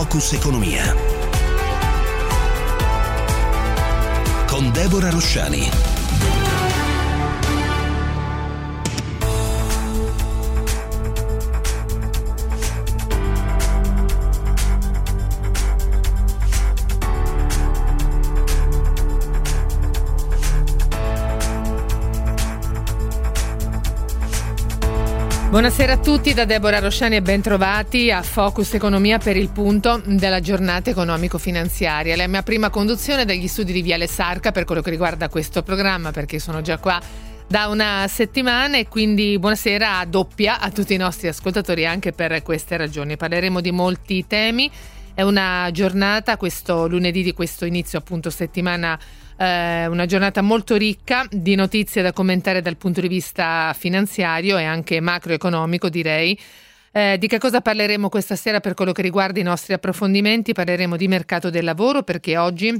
Focus Economia. Con Deborah Rosciani. Buonasera a tutti da Deborah Rosciani e bentrovati a Focus Economia per il punto della giornata economico-finanziaria. La mia prima conduzione dagli studi di Viale Sarca per quello che riguarda questo programma perché sono già qua da una settimana e quindi buonasera a doppia a tutti i nostri ascoltatori anche per queste ragioni. Parleremo di molti temi. È una giornata, questo lunedì di questo inizio appunto settimana eh, una giornata molto ricca di notizie da commentare dal punto di vista finanziario e anche macroeconomico, direi. Eh, di che cosa parleremo questa sera per quello che riguarda i nostri approfondimenti? Parleremo di mercato del lavoro perché oggi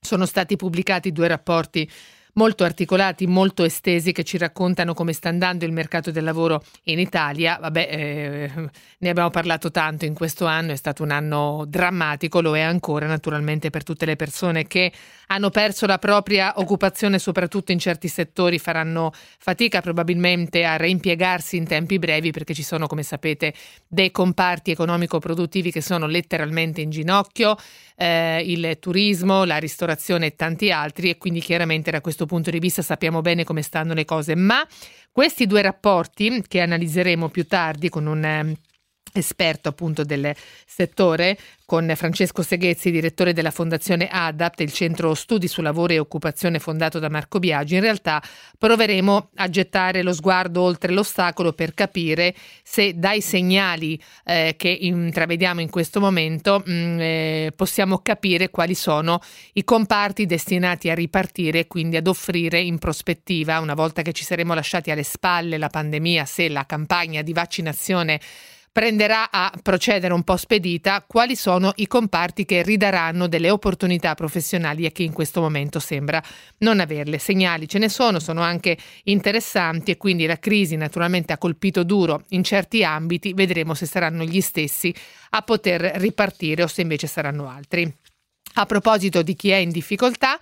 sono stati pubblicati due rapporti molto articolati, molto estesi che ci raccontano come sta andando il mercato del lavoro in Italia. Vabbè, eh, ne abbiamo parlato tanto in questo anno, è stato un anno drammatico, lo è ancora naturalmente per tutte le persone che hanno perso la propria occupazione, soprattutto in certi settori, faranno fatica probabilmente a reimpiegarsi in tempi brevi perché ci sono, come sapete, dei comparti economico-produttivi che sono letteralmente in ginocchio, eh, il turismo, la ristorazione e tanti altri e quindi chiaramente da questo punto di vista sappiamo bene come stanno le cose, ma questi due rapporti che analizzeremo più tardi con un eh, esperto appunto del settore con Francesco Seghezzi, direttore della Fondazione ADAPT, il centro studi su lavoro e occupazione fondato da Marco Biagi. In realtà proveremo a gettare lo sguardo oltre l'ostacolo per capire se dai segnali eh, che intravediamo in questo momento mh, mm, eh, possiamo capire quali sono i comparti destinati a ripartire e quindi ad offrire in prospettiva, una volta che ci saremo lasciati alle spalle la pandemia, se la campagna di vaccinazione prenderà a procedere un po' spedita quali sono i comparti che ridaranno delle opportunità professionali a chi in questo momento sembra non averle. Segnali ce ne sono, sono anche interessanti e quindi la crisi naturalmente ha colpito duro in certi ambiti, vedremo se saranno gli stessi a poter ripartire o se invece saranno altri. A proposito di chi è in difficoltà,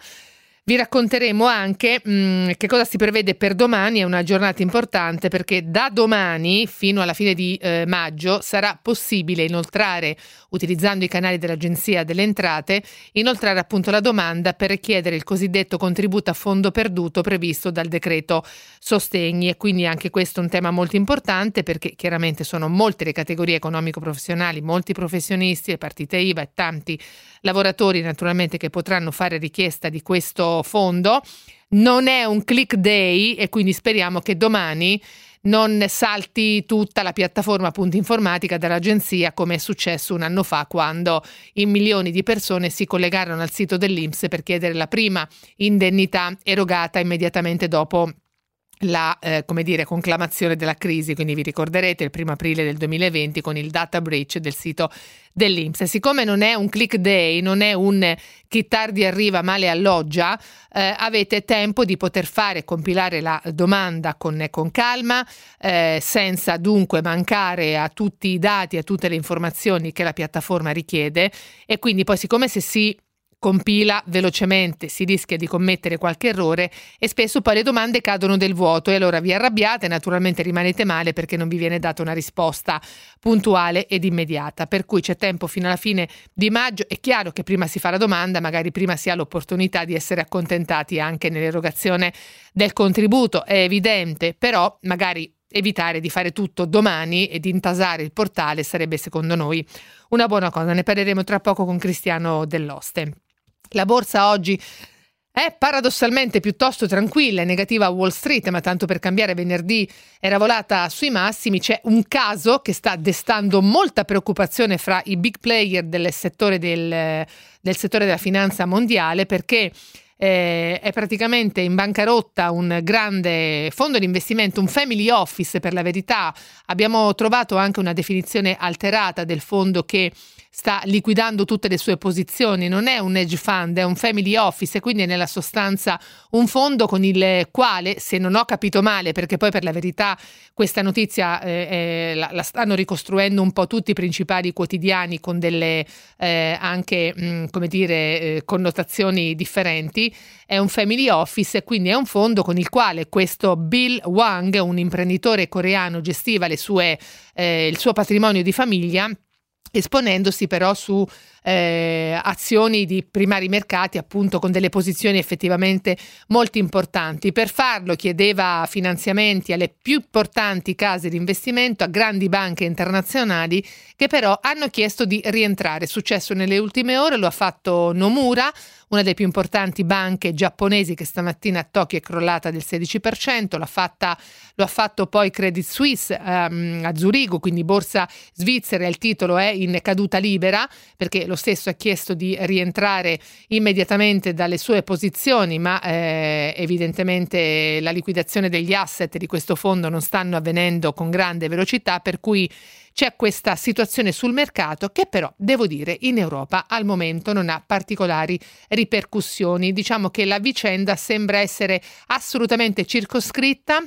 vi racconteremo anche mh, mm, che cosa si prevede per domani, è una giornata importante perché da domani fino alla fine di eh, maggio sarà possibile inoltrare, utilizzando i canali dell'Agenzia delle Entrate, inoltrare appunto la domanda per richiedere il cosiddetto contributo a fondo perduto previsto dal decreto sostegni. E quindi anche questo è un tema molto importante perché chiaramente sono molte le categorie economico-professionali, molti professionisti, le partite IVA e tanti lavoratori naturalmente che potranno fare richiesta di questo fondo. Non è un click day e quindi speriamo che domani non salti tutta la piattaforma appunto informatica dell'agenzia come è successo un anno fa quando in milioni di persone si collegarono al sito dell'Inps per chiedere la prima indennità erogata immediatamente dopo la eh, dire, conclamazione della crisi, quindi vi ricorderete il primo aprile del 2020 con il data breach del sito dell'Inps. siccome non è un click day, non è un chi tardi arriva male alloggia, eh, avete tempo di poter fare, compilare la domanda con, con calma, eh, senza dunque mancare a tutti i dati, a tutte le informazioni che la piattaforma richiede e quindi poi siccome se si compila velocemente, si rischia di commettere qualche errore e spesso poi le domande cadono del vuoto e allora vi arrabbiate e naturalmente rimanete male perché non vi viene data una risposta puntuale ed immediata. Per cui c'è tempo fino alla fine di maggio. È chiaro che prima si fa la domanda, magari prima si ha l'opportunità di essere accontentati anche nell'erogazione del contributo, è evidente, però magari evitare di fare tutto domani e di intasare il portale sarebbe secondo noi una buona cosa. Ne parleremo tra poco con Cristiano Dell'Oste. La borsa oggi è paradossalmente piuttosto tranquilla e negativa a Wall Street, ma tanto per cambiare venerdì era volata sui massimi. C'è un caso che sta destando molta preoccupazione fra i big player del settore, del, del settore della finanza mondiale perché eh, è praticamente in bancarotta un grande fondo di investimento, un family office per la verità. Abbiamo trovato anche una definizione alterata del fondo che sta liquidando tutte le sue posizioni, non è un hedge fund, è un family office e quindi è nella sostanza un fondo con il quale, se non ho capito male, perché poi per la verità questa notizia eh, eh, la, la, stanno ricostruendo un po' tutti i principali quotidiani con delle eh, anche, mh, mm, come dire, eh, connotazioni differenti, è un family office e quindi è un fondo con il quale questo Bill Wang, un imprenditore coreano, gestiva sue, eh, il suo patrimonio di famiglia esponendosi però su eh, azioni di primari mercati, appunto con delle posizioni effettivamente molto importanti. Per farlo chiedeva finanziamenti alle più importanti case di investimento, a grandi banche internazionali che però hanno chiesto di rientrare. È successo nelle ultime ore, lo ha fatto Nomura, una delle più importanti banche giapponesi che stamattina a Tokyo è crollata del 16%, l'ha fatta, lo ha fatto poi Credit Suisse um, a Zurigo, quindi borsa svizzera, il titolo è in caduta libera perché lo stesso ha chiesto di rientrare immediatamente dalle sue posizioni, ma eh, evidentemente la liquidazione degli asset di questo fondo non stanno avvenendo con grande velocità, per cui c'è questa situazione sul mercato che però, devo dire, in Europa al momento non ha particolari ripercussioni. Diciamo che la vicenda sembra essere assolutamente circoscritta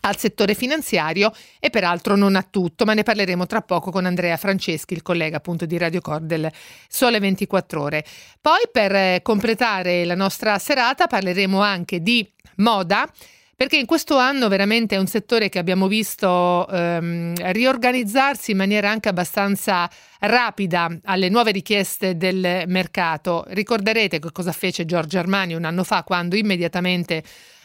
al settore finanziario e peraltro non a tutto, ma ne parleremo tra poco con Andrea Franceschi, il collega appunto di Radio Cor del Sole 24 Ore. Poi per eh, completare la nostra serata parleremo anche di moda perché in questo anno veramente è un settore che abbiamo visto ehm, riorganizzarsi in maniera anche abbastanza rapida alle nuove richieste del mercato. Ricorderete che cosa fece Giorgio Armani un anno fa quando immediatamente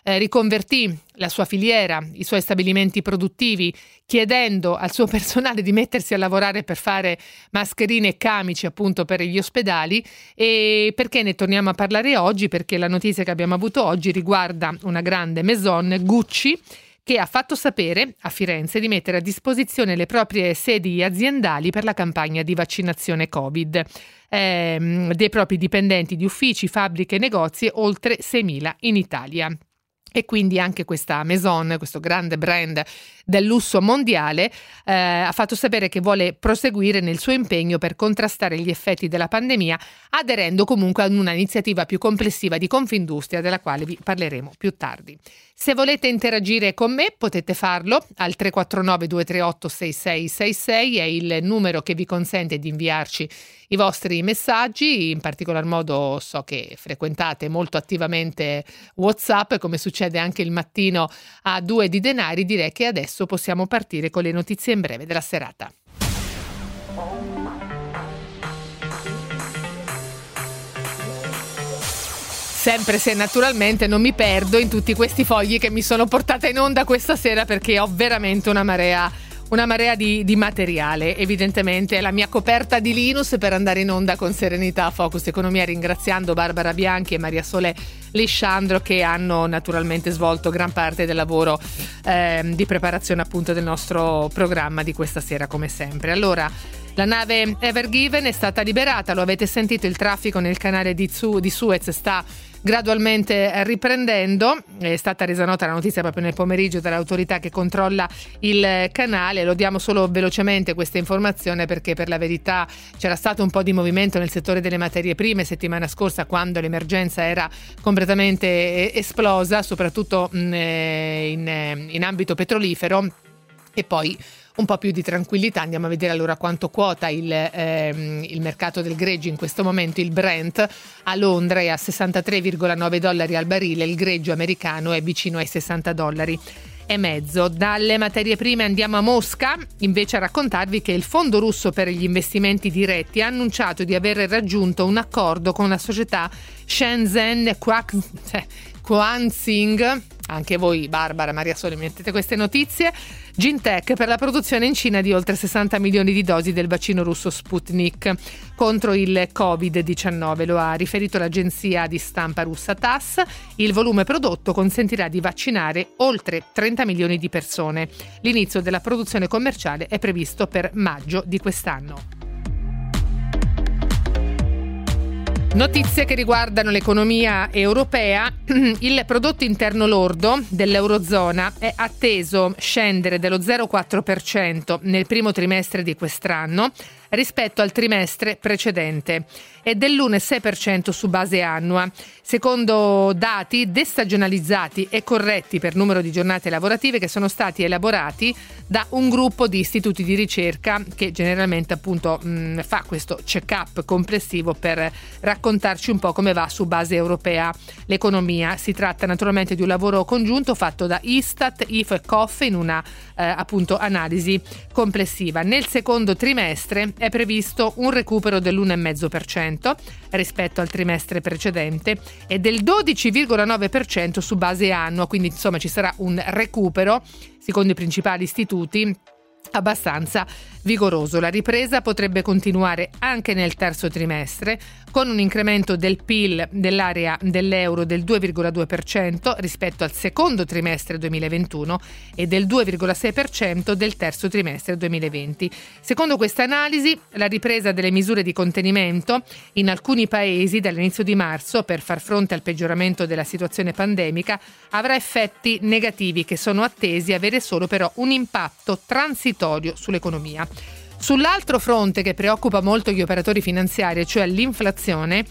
eh, riconvertì la sua filiera, i suoi stabilimenti produttivi, chiedendo al suo personale di mettersi a lavorare per fare mascherine e camici appunto per gli ospedali. E perché ne torniamo a parlare oggi? Perché la notizia che abbiamo avuto oggi riguarda una grande maison, Gucci, che ha fatto sapere a Firenze di mettere a disposizione le proprie sedi aziendali per la campagna di vaccinazione Covid. Eh, dei propri dipendenti di uffici, fabbriche e negozi, oltre 6.000 in Italia. E quindi anche questa Maison, questo grande brand del lusso mondiale, eh, ha fatto sapere che vuole proseguire nel suo impegno per contrastare gli effetti della pandemia, aderendo comunque ad una iniziativa più complessiva di Confindustria, della quale vi parleremo più tardi. Se volete interagire con me potete farlo al 349 238 6666, è il numero che vi consente di inviarci i vostri messaggi, in particolar modo so che frequentate molto attivamente WhatsApp, come succede anche il mattino a due di denari, direi che adesso possiamo partire con le notizie in breve della serata. Sempre se naturalmente non mi perdo in tutti questi fogli che mi sono portata in onda questa sera perché ho veramente una marea una marea di, di, materiale. Evidentemente la mia coperta di Linus per andare in onda con serenità a Focus Economia, ringraziando Barbara Bianchi e Maria Sole Lisciandro che hanno naturalmente svolto gran parte del lavoro eh, di preparazione appunto del nostro programma di questa sera come sempre. Allora, la nave Ever Given è stata liberata, lo avete sentito, il traffico nel canale di, Su- di Suez sta gradualmente riprendendo. È stata resa nota la notizia proprio nel pomeriggio dall'autorità che controlla il canale. Lo diamo solo velocemente questa informazione perché per la verità c'era stato un po' di movimento nel settore delle materie prime settimana scorsa quando l'emergenza era completamente esplosa, soprattutto eh, in, in ambito petrolifero. E poi un po' più di tranquillità. Andiamo a vedere allora quanto quota il, ehm, il mercato del greggio in questo momento. Il Brent a Londra è a 63,9 dollari al barile, il greggio americano è vicino ai 60 dollari e mezzo. Dalle materie prime andiamo a Mosca, invece a raccontarvi che il Fondo russo per gli investimenti diretti ha annunciato di aver raggiunto un accordo con la società Shenzhen Quanxing, cioè, anche voi Barbara, Maria Sole, mettete queste notizie, Gintech per la produzione in Cina di oltre 60 milioni di dosi del vaccino russo Sputnik contro il Covid-19, lo ha riferito l'agenzia di stampa russa TASS. Il volume prodotto consentirà di vaccinare oltre 30 milioni di persone. L'inizio della produzione commerciale è previsto per maggio di quest'anno. Notizie che riguardano l'economia europea. Il prodotto interno lordo dell'Eurozona è atteso scendere dello 0,4% nel primo trimestre di quest'anno rispetto al trimestre precedente e dell'1,6% su base annua, secondo dati destagionalizzati e corretti per numero di giornate lavorative che sono stati elaborati da un gruppo di istituti di ricerca che generalmente appunto mh, fa questo check-up complessivo per raccontarci un po' come va su base europea l'economia. Si tratta naturalmente di un lavoro congiunto fatto da Istat, IFO e COF in una eh, appunto analisi complessiva. Nel secondo trimestre è previsto un recupero dell'1,5% rispetto al trimestre precedente e del 12,9% su base annua, quindi insomma ci sarà un recupero, secondo i principali istituti, abbastanza vigoroso. La ripresa potrebbe continuare anche nel terzo trimestre, con un incremento del PIL dell'area dell'euro del 2,2% rispetto al secondo trimestre 2021 e del 2,6% del terzo trimestre 2020. Secondo questa analisi, la ripresa delle misure di contenimento in alcuni paesi dall'inizio di marzo per far fronte al peggioramento della situazione pandemica avrà effetti negativi che sono attesi avere solo però un impatto transitorio sull'economia. Sull'altro fronte che preoccupa molto gli operatori finanziari, cioè l'inflazione,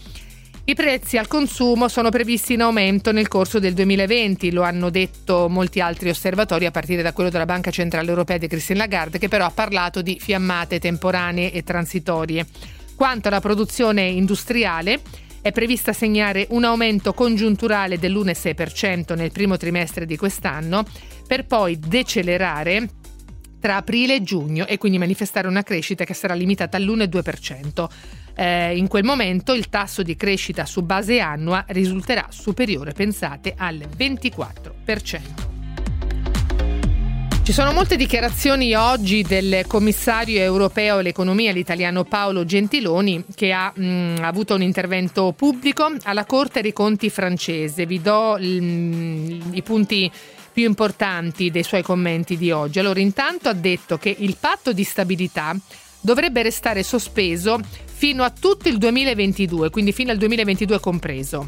i prezzi al consumo sono previsti in aumento nel corso del 2020, lo hanno detto molti altri osservatori, a partire da quello della Banca Centrale Europea di Christine Lagarde, che però ha parlato di fiammate temporanee e transitorie. Quanto alla produzione industriale, è prevista segnare un aumento congiunturale dell'1,6% nel primo trimestre di quest'anno, per poi decelerare tra aprile e giugno e quindi manifestare una crescita che sarà limitata all'1,2%. Eh, in quel momento il tasso di crescita su base annua risulterà superiore, pensate, al 24%. Ci sono molte dichiarazioni oggi del commissario europeo all'economia, l'italiano Paolo Gentiloni, che ha mh, avuto un intervento pubblico alla Corte dei Conti francese. Vi do mh, i punti più importanti dei suoi commenti di oggi. Allora, intanto ha detto che il patto di stabilità dovrebbe restare sospeso fino a tutto il 2022, quindi fino al 2022 compreso.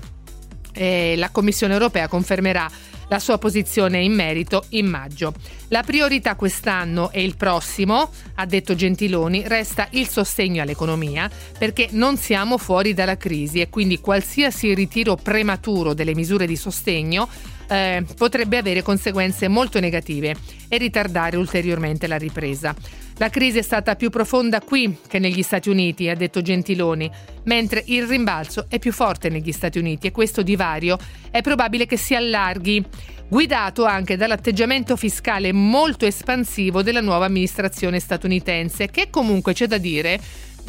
E la Commissione europea confermerà la sua posizione in merito in maggio. La priorità quest'anno e il prossimo, ha detto Gentiloni, resta il sostegno all'economia perché non siamo fuori dalla crisi e quindi qualsiasi ritiro prematuro delle misure di sostegno eh, potrebbe avere conseguenze molto negative e ritardare ulteriormente la ripresa. La crisi è stata più profonda qui che negli Stati Uniti, ha detto Gentiloni, mentre il rimbalzo è più forte negli Stati Uniti e questo divario è probabile che si allarghi, guidato anche dall'atteggiamento fiscale molto espansivo della nuova amministrazione statunitense, che comunque c'è da dire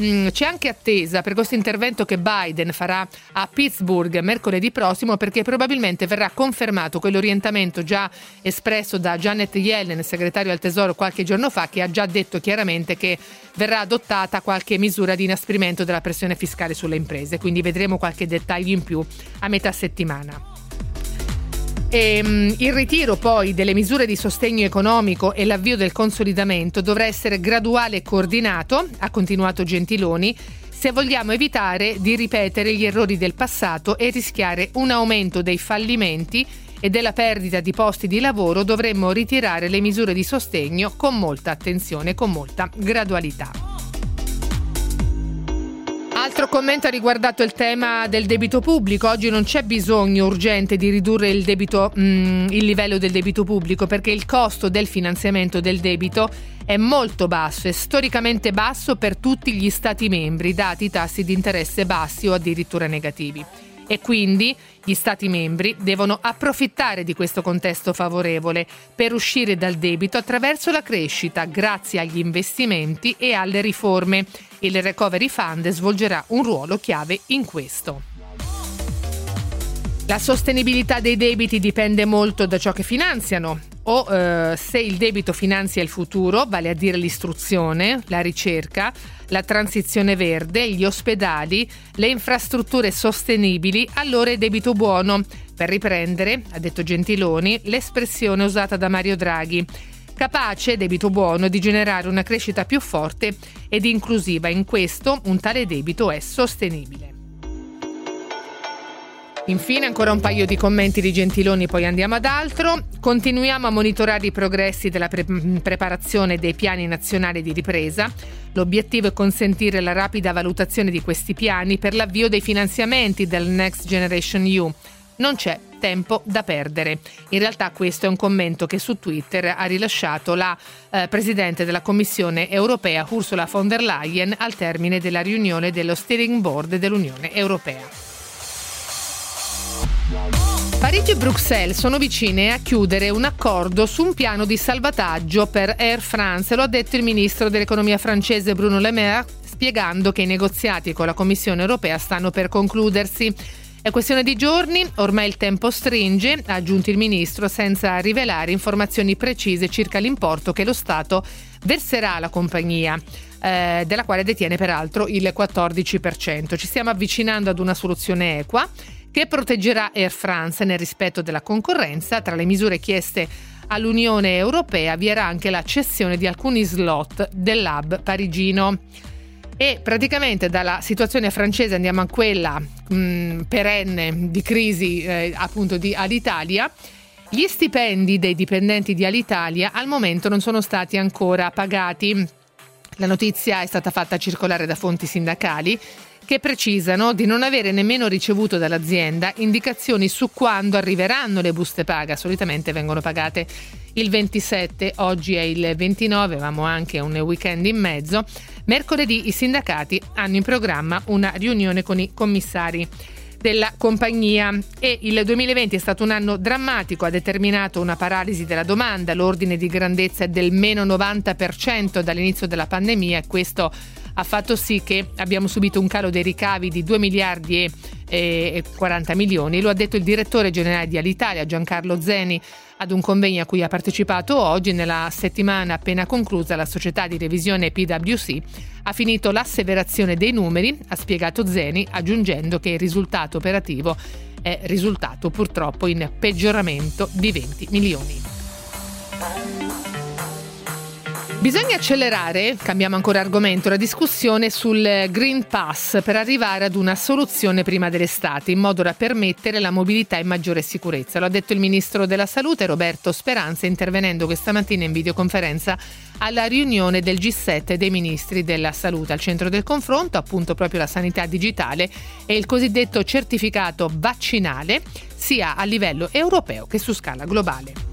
Mm, c'è anche attesa per questo intervento che Biden farà a Pittsburgh mercoledì prossimo perché probabilmente verrà confermato quell'orientamento già espresso da Janet Yellen, segretario al Tesoro qualche giorno fa, che ha già detto chiaramente che verrà adottata qualche misura di inasprimento della pressione fiscale sulle imprese, quindi vedremo qualche dettaglio in più a metà settimana. E, um, il ritiro poi delle misure di sostegno economico e l'avvio del consolidamento dovrà essere graduale e coordinato, ha continuato Gentiloni, se vogliamo evitare di ripetere gli errori del passato e rischiare un aumento dei fallimenti e della perdita di posti di lavoro, dovremmo ritirare le misure di sostegno con molta attenzione con molta gradualità. Altro commento ha riguardato il tema del debito pubblico. Oggi non c'è bisogno urgente di ridurre il, debito, mm, il livello del debito pubblico perché il costo del finanziamento del debito è molto basso, è storicamente basso per tutti gli Stati membri, dati tassi di interesse bassi o addirittura negativi e quindi gli Stati membri devono approfittare di questo contesto favorevole per uscire dal debito attraverso la crescita grazie agli investimenti e alle riforme. Il Recovery Fund svolgerà un ruolo chiave in questo. La sostenibilità dei debiti dipende molto da ciò che finanziano o eh, se il debito finanzia il futuro, vale a dire l'istruzione, la ricerca, la transizione verde, gli ospedali, le infrastrutture sostenibili, allora è debito buono. Per riprendere, ha detto Gentiloni, l'espressione usata da Mario Draghi capace, debito buono, di generare una crescita più forte ed inclusiva. In questo un tale debito è sostenibile. Infine ancora un paio di commenti di Gentiloni, poi andiamo ad altro. Continuiamo a monitorare i progressi della pre- preparazione dei piani nazionali di ripresa. L'obiettivo è consentire la rapida valutazione di questi piani per l'avvio dei finanziamenti del Next Generation EU. Non c'è tempo da perdere. In realtà questo è un commento che su Twitter ha rilasciato la eh, Presidente della Commissione europea Ursula von der Leyen al termine della riunione dello Steering Board dell'Unione Europea. Parigi e Bruxelles sono vicine a chiudere un accordo su un piano di salvataggio per Air France, lo ha detto il ministro dell'economia francese Bruno Le Maire, spiegando che i negoziati con la Commissione europea stanno per concludersi. È questione di giorni, ormai il tempo stringe, ha aggiunto il ministro, senza rivelare informazioni precise circa l'importo che lo Stato verserà alla compagnia. Eh, della quale detiene peraltro il 14%. Ci stiamo avvicinando ad una soluzione equa che proteggerà Air France nel rispetto della concorrenza. Tra le misure chieste all'Unione Europea vi era anche la cessione di alcuni slot dell'hub parigino. E praticamente dalla situazione francese andiamo a quella mh, mm, perenne di crisi eh, appunto di Alitalia. Gli stipendi dei dipendenti di Alitalia al momento non sono stati ancora pagati. La notizia è stata fatta circolare da fonti sindacali che precisano di non avere nemmeno ricevuto dall'azienda indicazioni su quando arriveranno le buste paga. Solitamente vengono pagate il 27, oggi è il 29, avevamo anche un weekend in mezzo. Mercoledì i sindacati hanno in programma una riunione con i commissari della compagnia e il 2020 è stato un anno drammatico, ha determinato una paralisi della domanda, l'ordine di grandezza è del meno 90% dall'inizio della pandemia e questo ha fatto sì che abbiamo subito un calo dei ricavi di 2 miliardi e 40 milioni. Lo ha detto il direttore generale di Alitalia, Giancarlo Zeni, ad un convegno a cui ha partecipato oggi. Nella settimana appena conclusa la società di revisione PwC ha finito l'asseverazione dei numeri, ha spiegato Zeni, aggiungendo che il risultato operativo è risultato purtroppo in peggioramento di 20 milioni. Bisogna accelerare, cambiamo ancora argomento, la discussione sul Green Pass per arrivare ad una soluzione prima dell'estate, in modo da permettere la mobilità in maggiore sicurezza. Lo ha detto il ministro della Salute Roberto Speranza intervenendo questa mattina in videoconferenza alla riunione del G7 dei ministri della salute. Al centro del confronto appunto proprio la sanità digitale e il cosiddetto certificato vaccinale sia a livello europeo che su scala globale.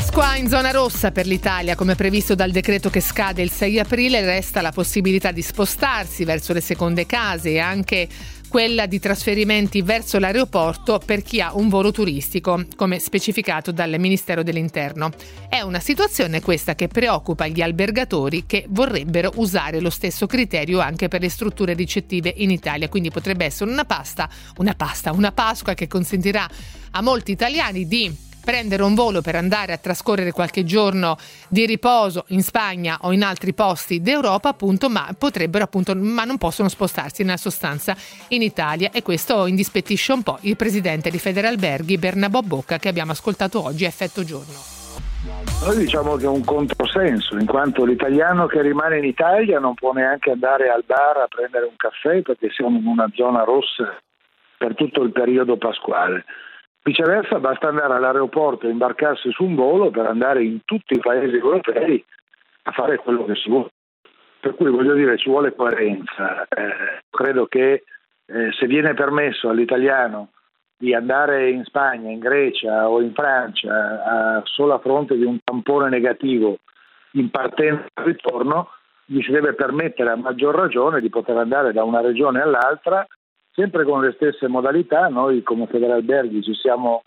Pasqua in zona rossa per l'Italia, come previsto dal decreto che scade il 6 aprile, resta la possibilità di spostarsi verso le seconde case e anche quella di trasferimenti verso l'aeroporto per chi ha un volo turistico, come specificato dal Ministero dell'Interno. È una situazione questa che preoccupa gli albergatori che vorrebbero usare lo stesso criterio anche per le strutture ricettive in Italia, quindi potrebbe essere una pasta, una pasta, una Pasqua che consentirà a molti italiani di prendere un volo per andare a trascorrere qualche giorno di riposo in Spagna o in altri posti d'Europa, appunto, ma potrebbero appunto, ma non possono spostarsi nella sostanza in Italia e questo indispettisce un po' il presidente di Federalberghi Bernabò Bocca che abbiamo ascoltato oggi a effetto giorno. Noi diciamo che è un controsenso, in quanto l'italiano che rimane in Italia non può neanche andare al bar a prendere un caffè perché siamo in una zona rossa per tutto il periodo pasquale. Viceversa basta andare all'aeroporto e imbarcarsi su un volo per andare in tutti i paesi europei a fare quello che si vuole. Per cui voglio dire ci vuole coerenza. Eh, credo che eh, se viene permesso all'italiano di andare in Spagna, in Grecia o in Francia a, solo a fronte di un tampone negativo in partenza e ritorno, gli si deve permettere a maggior ragione di poter andare da una regione all'altra sempre con le stesse modalità. Noi come Federalberghi ci siamo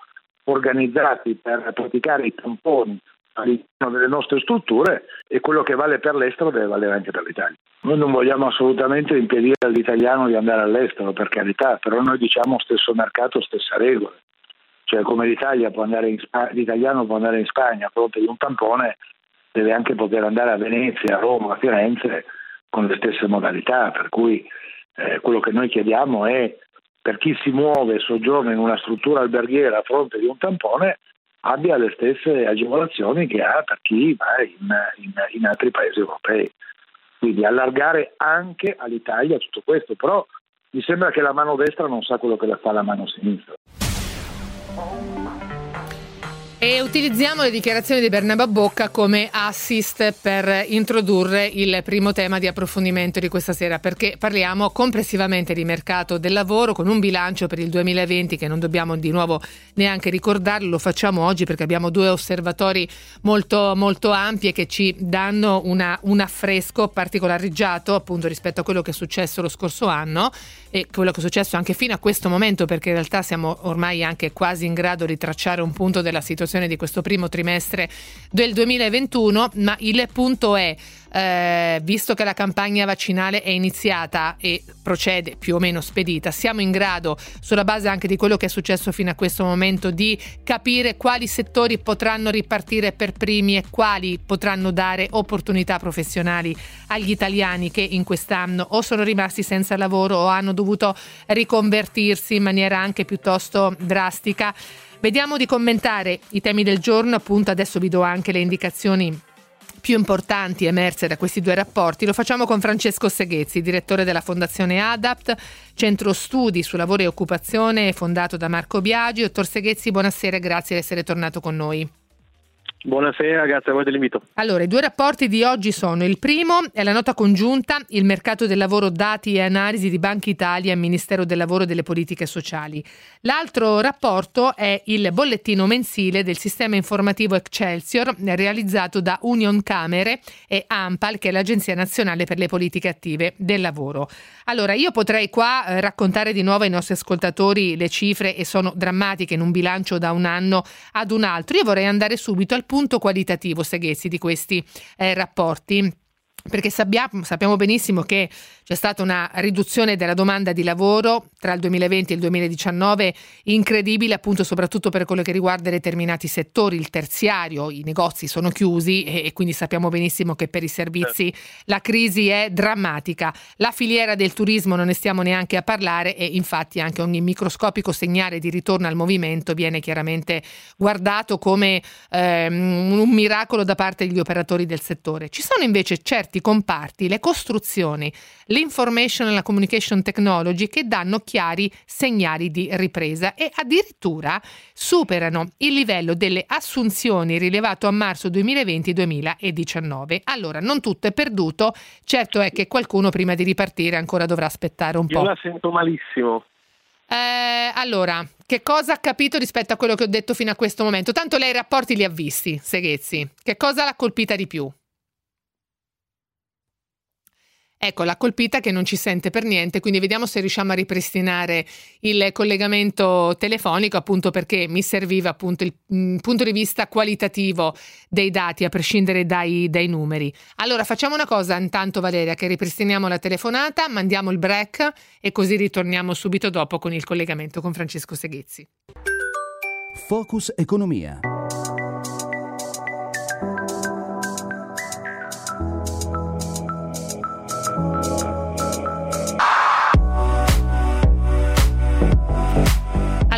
organizzati per praticare i tamponi all'interno delle nostre strutture e quello che vale per l'estero deve valere anche per l'Italia. Noi non vogliamo assolutamente impedire all'italiano di andare all'estero, per carità, però noi diciamo stesso mercato, stessa regole. Cioè come l'Italia può andare in Spagna, l'italiano può andare in Spagna a fronte di un tampone, deve anche poter andare a Venezia, a Roma, a Firenze con le stesse modalità, per cui eh, quello che noi chiediamo è per chi si muove e soggiorna in una struttura alberghiera a fronte di un tampone abbia le stesse agevolazioni che ha per chi va in, in, in altri paesi europei. Quindi allargare anche all'Italia tutto questo, però mi sembra che la mano destra non sa quello che fa la mano sinistra. E utilizziamo le dichiarazioni di Bernabà Bocca come assist per introdurre il primo tema di approfondimento di questa sera, perché parliamo complessivamente di mercato del lavoro con un bilancio per il 2020 che non dobbiamo di nuovo neanche ricordarlo, lo facciamo oggi perché abbiamo due osservatori molto, molto ampi che ci danno una, un affresco particolareggiato appunto rispetto a quello che è successo lo scorso anno e quello che è successo anche fino a questo momento, perché in realtà siamo ormai anche quasi in grado di tracciare un punto della situazione di questo primo trimestre del 2021, ma il punto è eh, visto che la campagna vaccinale è iniziata e procede più o meno spedita, siamo in grado, sulla base anche di quello che è successo fino a questo momento, di capire quali settori potranno ripartire per primi e quali potranno dare opportunità professionali agli italiani che in quest'anno o sono rimasti senza lavoro o hanno dovuto riconvertirsi in maniera anche piuttosto drastica. Vediamo di commentare i temi del giorno, appunto adesso vi do anche le indicazioni più importanti emerse da questi due rapporti. Lo facciamo con Francesco Seghezzi, direttore della Fondazione ADAPT, centro studi su lavoro e occupazione fondato da Marco Biagi. Dottor Seghezzi, buonasera e grazie di essere tornato con noi. Buonasera, grazie a voi dell'invito. Allora, i due rapporti di oggi sono il primo è la nota congiunta Il mercato del lavoro dati e analisi di Banca Italia e Ministero del Lavoro e delle Politiche Sociali. L'altro rapporto è il bollettino mensile del sistema informativo Excelsior realizzato da Union Camere e AMPAL, che è l'Agenzia Nazionale per le Politiche Attive del Lavoro. Allora, io potrei qua eh, raccontare di nuovo ai nostri ascoltatori le cifre e sono drammatiche in un bilancio da un anno ad un altro. Io vorrei andare subito al qualitativo, Seghezzi, di questi eh, rapporti perché sappiamo, sappiamo, benissimo che c'è stata una riduzione della domanda di lavoro tra il 2020 e il 2019 incredibile, appunto soprattutto per quello che riguarda determinati settori, il terziario, i negozi sono chiusi e, e quindi sappiamo benissimo che per i servizi certo. la crisi è drammatica. La filiera del turismo non ne stiamo neanche a parlare e infatti anche ogni microscopico segnale di ritorno al movimento viene chiaramente guardato come ehm, un miracolo da parte degli operatori del settore. Ci sono invece certi certi comparti, le costruzioni, l'information e la communication technology che danno chiari segnali di ripresa e addirittura superano il livello delle assunzioni rilevato a marzo 2020-2019. Allora, non tutto è perduto, certo è che qualcuno prima di ripartire ancora dovrà aspettare un po'. Io la sento malissimo. Eh, allora, che cosa ha capito rispetto a quello che ho detto fino a questo momento? Tanto lei i rapporti li ha visti, Seghezzi. Che cosa l'ha colpita di più? Ecco, l'ha colpita che non ci sente per niente, quindi vediamo se riusciamo a ripristinare il collegamento telefonico, appunto perché mi serviva appunto il mh, punto di vista qualitativo dei dati, a prescindere dai, dai, numeri. Allora facciamo una cosa intanto Valeria, che ripristiniamo la telefonata, mandiamo il break e così ritorniamo subito dopo con il collegamento con Francesco Seghezzi. Focus Economia.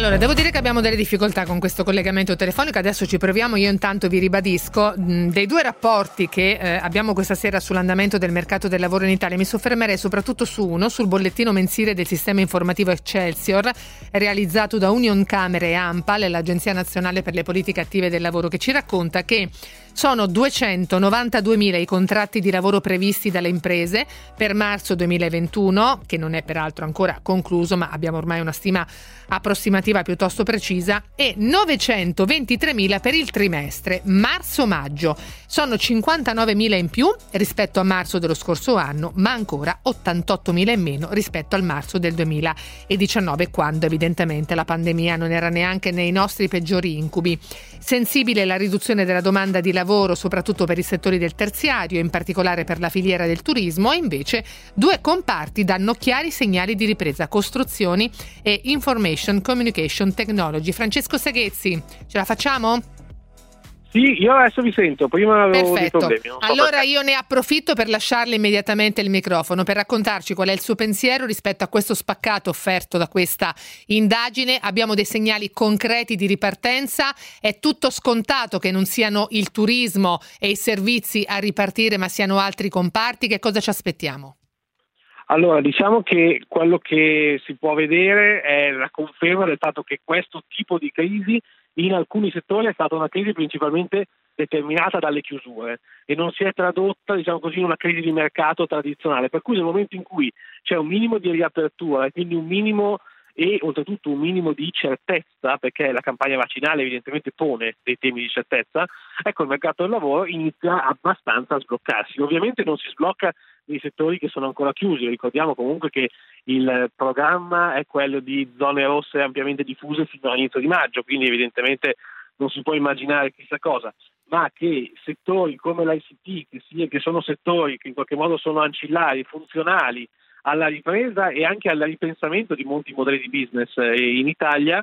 Allora, devo dire che abbiamo delle difficoltà con questo collegamento telefonico, adesso ci proviamo, io intanto vi ribadisco, mh, dei due rapporti che eh, abbiamo questa sera sull'andamento del mercato del lavoro in Italia, mi soffermerei soprattutto su uno, sul bollettino mensile del sistema informativo Excelsior, realizzato da Union Camere e AMPAL, l'Agenzia Nazionale per le Politiche Attive del Lavoro, che ci racconta che sono 292.000 i contratti di lavoro previsti dalle imprese per marzo 2021, che non è peraltro ancora concluso, ma abbiamo ormai una stima approssimativa piuttosto precisa, e 923.000 per il trimestre marzo-maggio. Sono 59.000 in più rispetto a marzo dello scorso anno, ma ancora 88.000 in meno rispetto al marzo del 2019, quando evidentemente la pandemia non era neanche nei nostri peggiori incubi. Sensibile la riduzione della domanda di lavoro lavoro soprattutto per i settori del terziario, in particolare per la filiera del turismo, e invece due comparti danno chiari segnali di ripresa, costruzioni e information communication technology. Francesco Seghezzi, ce la facciamo? Sì, io adesso vi sento, prima avevo Perfetto. dei problemi. So allora perché. io ne approfitto per lasciarle immediatamente il microfono per raccontarci qual è il suo pensiero rispetto a questo spaccato offerto da questa indagine. Abbiamo dei segnali concreti di ripartenza, è tutto scontato che non siano il turismo e i servizi a ripartire, ma siano altri comparti. Che cosa ci aspettiamo? Allora, diciamo che quello che si può vedere è la conferma del fatto che questo tipo di crisi in alcuni settori è stata una crisi principalmente determinata dalle chiusure e non si è tradotta diciamo così, in una crisi di mercato tradizionale, per cui nel momento in cui c'è un minimo di riapertura e quindi un minimo e oltretutto un minimo di certezza, perché la campagna vaccinale evidentemente pone dei temi di certezza, ecco il mercato del lavoro inizia abbastanza a sbloccarsi. Ovviamente non si sblocca nei settori che sono ancora chiusi, ricordiamo comunque che il programma è quello di zone rosse ampiamente diffuse fino all'inizio di maggio, quindi evidentemente non si può immaginare chissà cosa, ma che settori come l'ICT, che, sia, che sono settori che in qualche modo sono ancillari, funzionali, alla ripresa e anche al ripensamento di molti modelli di business eh, in Italia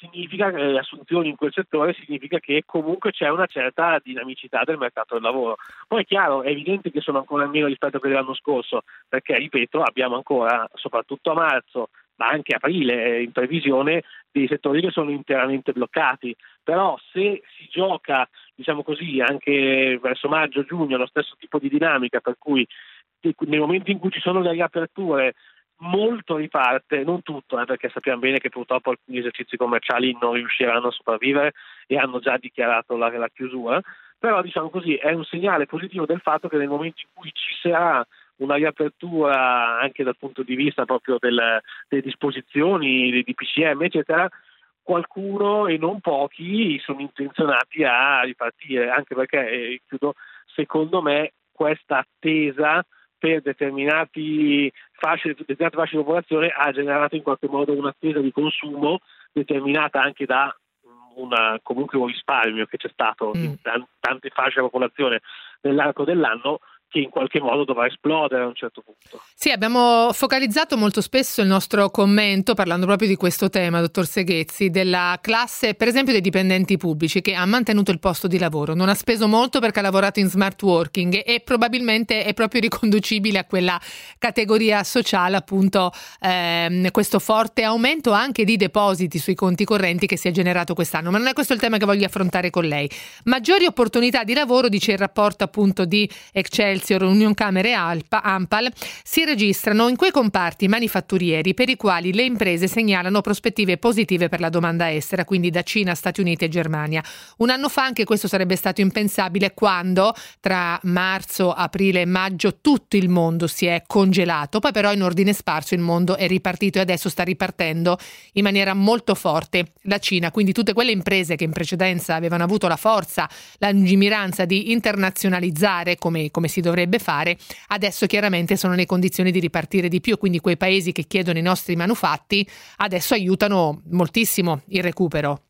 significa eh, assunzioni in quel settore significa che comunque c'è una certa dinamicità del mercato del lavoro. Poi è chiaro, è evidente che sono ancora meno rispetto a quelli dell'anno scorso, perché ripeto, abbiamo ancora, soprattutto a marzo, ma anche aprile eh, in previsione, dei settori che sono interamente bloccati. Però se si gioca, diciamo così, anche verso maggio-giugno lo stesso tipo di dinamica, per cui nei momenti in cui ci sono le riaperture molto riparte, non tutto, eh, perché sappiamo bene che purtroppo alcuni esercizi commerciali non riusciranno a sopravvivere e hanno già dichiarato la, la chiusura, però diciamo così è un segnale positivo del fatto che nel momento in cui ci sarà una riapertura anche dal punto di vista proprio del, delle disposizioni di PCM eccetera qualcuno e non pochi sono intenzionati a ripartire. Anche perché eh, chiudo secondo me questa attesa per determinati fasce, determinate fasce di popolazione ha generato in qualche modo un'attesa di consumo determinata anche da una, comunque un risparmio che c'è stato mm. in tante fasce della popolazione nell'arco dell'anno che in qualche modo dovrà esplodere a un certo punto. Sì, abbiamo focalizzato molto spesso il nostro commento parlando proprio di questo tema, dottor Seghezzi, della classe, per esempio, dei dipendenti pubblici che ha mantenuto il posto di lavoro, non ha speso molto perché ha lavorato in smart working e probabilmente è proprio riconducibile a quella categoria sociale, appunto, ehm, questo forte aumento anche di depositi sui conti correnti che si è generato quest'anno. Ma non è questo il tema che voglio affrontare con lei. Maggiori opportunità di lavoro, dice il rapporto appunto di Excel Excelsior, Union Camere Alpa, Ampal si registrano in quei comparti manifatturieri per i quali le imprese segnalano prospettive positive per la domanda estera, quindi da Cina, Stati Uniti e Germania. Un anno fa anche questo sarebbe stato impensabile quando tra marzo, aprile e maggio tutto il mondo si è congelato, poi però in ordine sparso il mondo è ripartito e adesso sta ripartendo in maniera molto forte la Cina, quindi tutte quelle imprese che in precedenza avevano avuto la forza, la lungimiranza di internazionalizzare come, come si doveva dovrebbe fare, adesso chiaramente sono nelle condizioni di ripartire di più, quindi quei paesi che chiedono i nostri manufatti adesso aiutano moltissimo il recupero.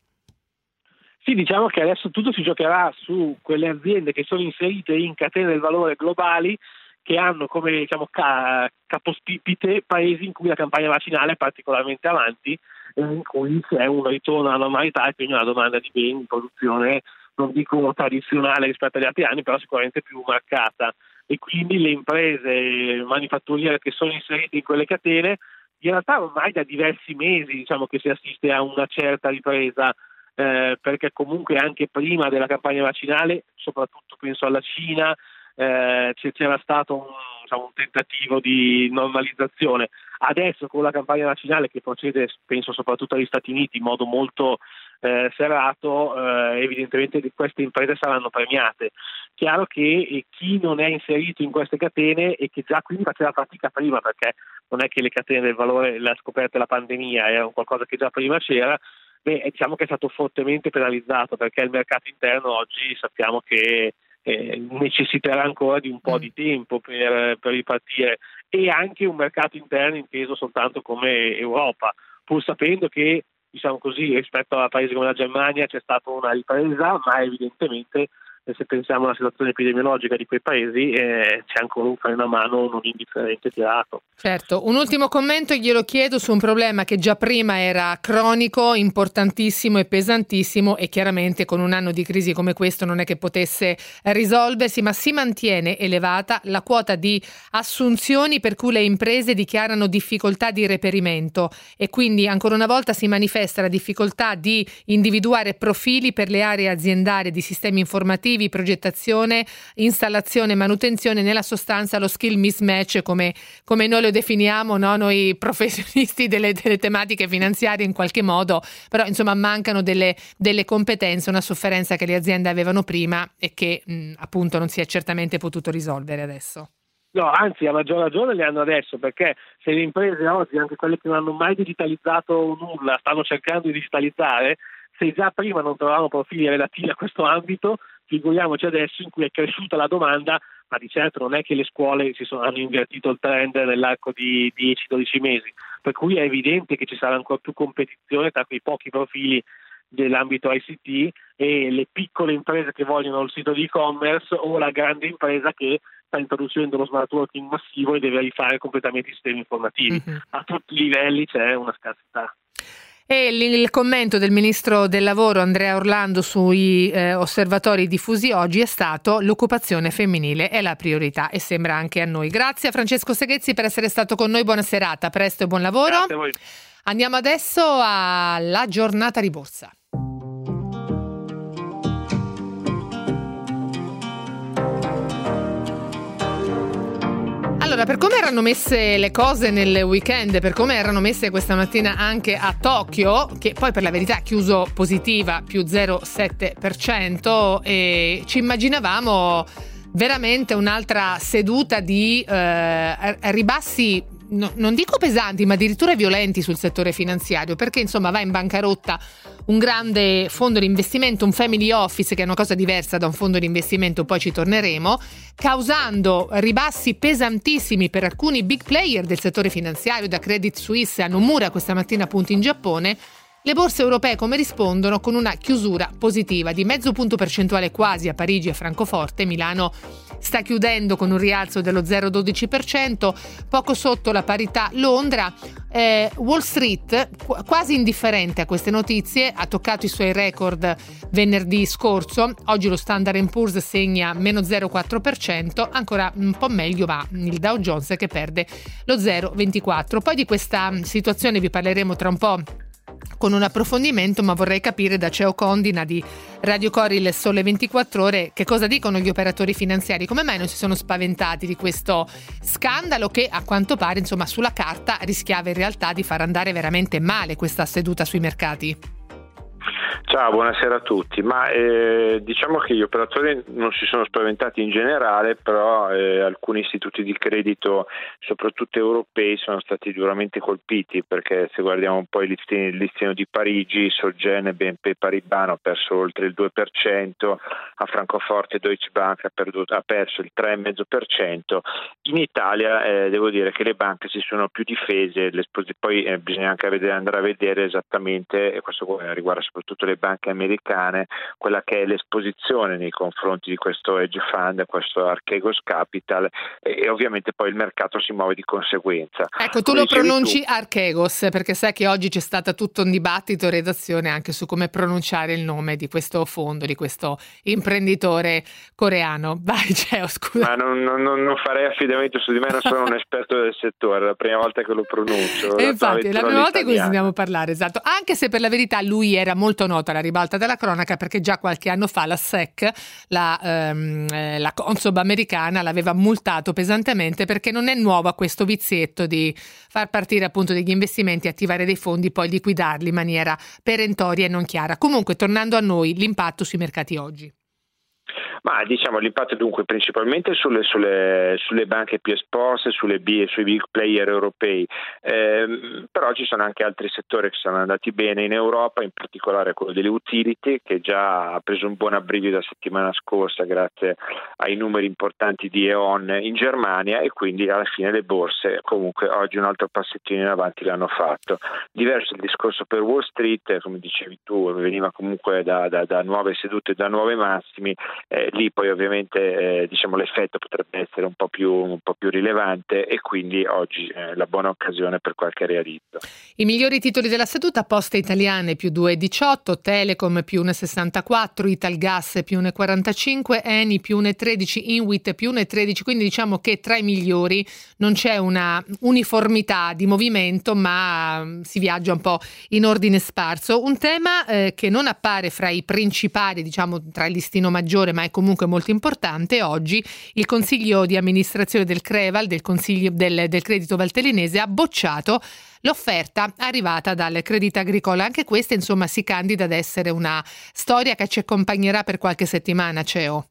Sì, diciamo che adesso tutto si giocherà su quelle aziende che sono inserite in catene del valore globali che hanno come diciamo, ca- capostipite paesi in cui la campagna vaccinale è particolarmente avanti e in cui c'è un ritorno alla normalità e quindi una domanda di beni in produzione non dico tradizionale rispetto agli altri anni, però sicuramente più marcata e quindi le imprese manifatturiere che sono inserite in quelle catene in realtà ormai da diversi mesi diciamo che si assiste a una certa ripresa eh, perché comunque anche prima della campagna vaccinale, soprattutto penso alla Cina, eh, c'era stato un, diciamo, un, tentativo di normalizzazione. Adesso con la campagna vaccinale che procede, penso soprattutto agli Stati Uniti in modo molto eh, serrato, eh, evidentemente queste imprese saranno premiate. Chiaro che chi non è inserito in queste catene e che già quindi faceva fatica prima, perché non è che le catene del valore le ha scoperte la pandemia, era qualcosa che già prima c'era, beh, diciamo che è stato fortemente penalizzato perché il mercato interno oggi sappiamo che eh, necessiterà ancora di un po' di tempo per, per ripartire. E anche un mercato interno inteso soltanto come Europa, pur sapendo che diciamo così, rispetto a paesi come la Germania c'è stata una ripresa, ma evidentemente se pensiamo alla situazione epidemiologica di quei paesi eh, c'è ancora un freno a mano non indifferente tirato. Certo, un ultimo commento glielo chiedo su un problema che già prima era cronico, importantissimo e pesantissimo e chiaramente con un anno di crisi come questo non è che potesse risolversi, ma si mantiene elevata la quota di assunzioni per cui le imprese dichiarano difficoltà di reperimento e quindi ancora una volta si manifesta la difficoltà di individuare profili per le aree aziendali di sistemi informativi operativi, progettazione, installazione, manutenzione, nella sostanza lo skill mismatch come, come noi lo definiamo, no? noi professionisti delle, delle, tematiche finanziarie in qualche modo, però insomma mancano delle, delle, competenze, una sofferenza che le aziende avevano prima e che mh, appunto non si è certamente potuto risolvere adesso. No, anzi, a maggior ragione le hanno adesso, perché se le imprese oggi, anche quelle che non hanno mai digitalizzato nulla, stanno cercando di digitalizzare, se già prima non trovavano profili relativi a questo ambito, figuriamoci adesso in cui è cresciuta la domanda, ma di certo non è che le scuole si sono, hanno invertito il trend nell'arco di 10-12 mesi, per cui è evidente che ci sarà ancora più competizione tra quei pochi profili dell'ambito ICT e le piccole imprese che vogliono il sito di e-commerce o la grande impresa che sta introducendo lo smart working massivo e deve rifare completamente i sistemi informativi. Uh-huh. A tutti i livelli c'è una scarsità. E il commento del ministro del lavoro Andrea Orlando sui eh, osservatori diffusi oggi è stato l'occupazione femminile è la priorità e sembra anche a noi. Grazie a Francesco Seghezzi per essere stato con noi, buona serata, presto e buon lavoro. Andiamo adesso alla giornata di borsa. Allora, per come erano messe le cose nel weekend, per come erano messe questa mattina anche a Tokyo, che poi per la verità è chiuso positiva più 0,7%, e ci immaginavamo veramente un'altra seduta di eh, ribassi no, non dico pesanti, ma addirittura violenti sul settore finanziario, perché insomma va in bancarotta un grande fondo di investimento, un family office, che è una cosa diversa da un fondo di investimento, poi ci torneremo, causando ribassi pesantissimi per alcuni big player del settore finanziario, da Credit Suisse a Nomura questa mattina appunto in Giappone le borse europee come rispondono con una chiusura positiva di mezzo punto percentuale quasi a Parigi e Francoforte. Milano sta chiudendo con un rialzo dello 0,12%, poco sotto la parità Londra. Eh, Wall Street, qu- quasi indifferente a queste notizie, ha toccato i suoi record venerdì scorso. Oggi lo Standard Poor's segna meno 0,4%, ancora un po' meglio va il Dow Jones che perde lo 0,24%. Poi di questa situazione vi parleremo tra un po' con un approfondimento, ma vorrei capire da Ceo Condina di Radio Coril Sole 24 Ore che cosa dicono gli operatori finanziari, come mai non si sono spaventati di questo scandalo che a quanto pare, insomma, sulla carta rischiava in realtà di far andare veramente male questa seduta sui mercati. Ciao, buonasera a tutti. Ma eh, diciamo che gli operatori non si sono spaventati in generale, però eh, alcuni istituti di credito, soprattutto europei, sono stati duramente colpiti perché se guardiamo un po' il listino, il listino di Parigi, Solgen BNP Paribas hanno perso oltre il 2%, a Francoforte Deutsche Bank ha, perduto, ha perso il 3,5%. In Italia eh, devo dire che le banche si sono più difese, poi eh, bisogna anche vedere, andare a vedere esattamente, e questo riguarda soprattutto le banche americane quella che è l'esposizione nei confronti di questo hedge fund, questo Archegos Capital e, e ovviamente poi il mercato si muove di conseguenza. Ecco, tu lo pronunci tu. Archegos perché sai che oggi c'è stato tutto un dibattito in redazione anche su come pronunciare il nome di questo fondo, di questo imprenditore coreano. Vai Geo, scusa. Ma non, non, non, farei affidamento su di me, non sono un esperto del settore, è la prima volta che lo pronuncio. E infatti, è la prima volta che sentiamo parlare, esatto. Anche se per la verità lui era molto noto alla ribalta della cronaca perché già qualche anno fa la SEC, la, ehm, eh, la Consob americana, l'aveva multato pesantemente perché non è nuova questo vizietto di far partire appunto degli investimenti, attivare dei fondi, poi liquidarli in maniera perentoria e non chiara. Comunque, tornando a noi, l'impatto sui mercati oggi. Ma diciamo l'impatto dunque principalmente sulle, sulle, sulle banche più esposte, sulle B, sui big player europei, eh, però ci sono anche altri settori che sono andati bene in Europa, in particolare quello delle utility che già ha preso un buon abbrivio la settimana scorsa grazie ai numeri importanti di E.ON in Germania e quindi alla fine le borse comunque oggi un altro passettino in avanti l'hanno fatto. Diverso il discorso per Wall Street, come dicevi tu, veniva comunque da, da, da nuove sedute, da nuove massimi. Eh, lì poi ovviamente eh, diciamo, l'effetto potrebbe essere un po' più, un po più rilevante e quindi oggi è la buona occasione per qualche realizzo. I migliori titoli della seduta, Poste Italiane più 2,18, Telecom più 1,64, Italgas più 1,45, Eni più 1,13, Inwit più 1,13, quindi diciamo che tra i migliori non c'è una uniformità di movimento ma mm, si viaggia un po' in ordine sparso. Un tema eh, che non appare fra i principali, diciamo tra il listino maggiore ma è comunque comunque molto importante. Oggi il consiglio di amministrazione del Creval, del, del, del credito valtellinese, ha bocciato l'offerta arrivata dal Credito Agricolo. Anche questa, insomma, si candida ad essere una storia che ci accompagnerà per qualche settimana, CEO.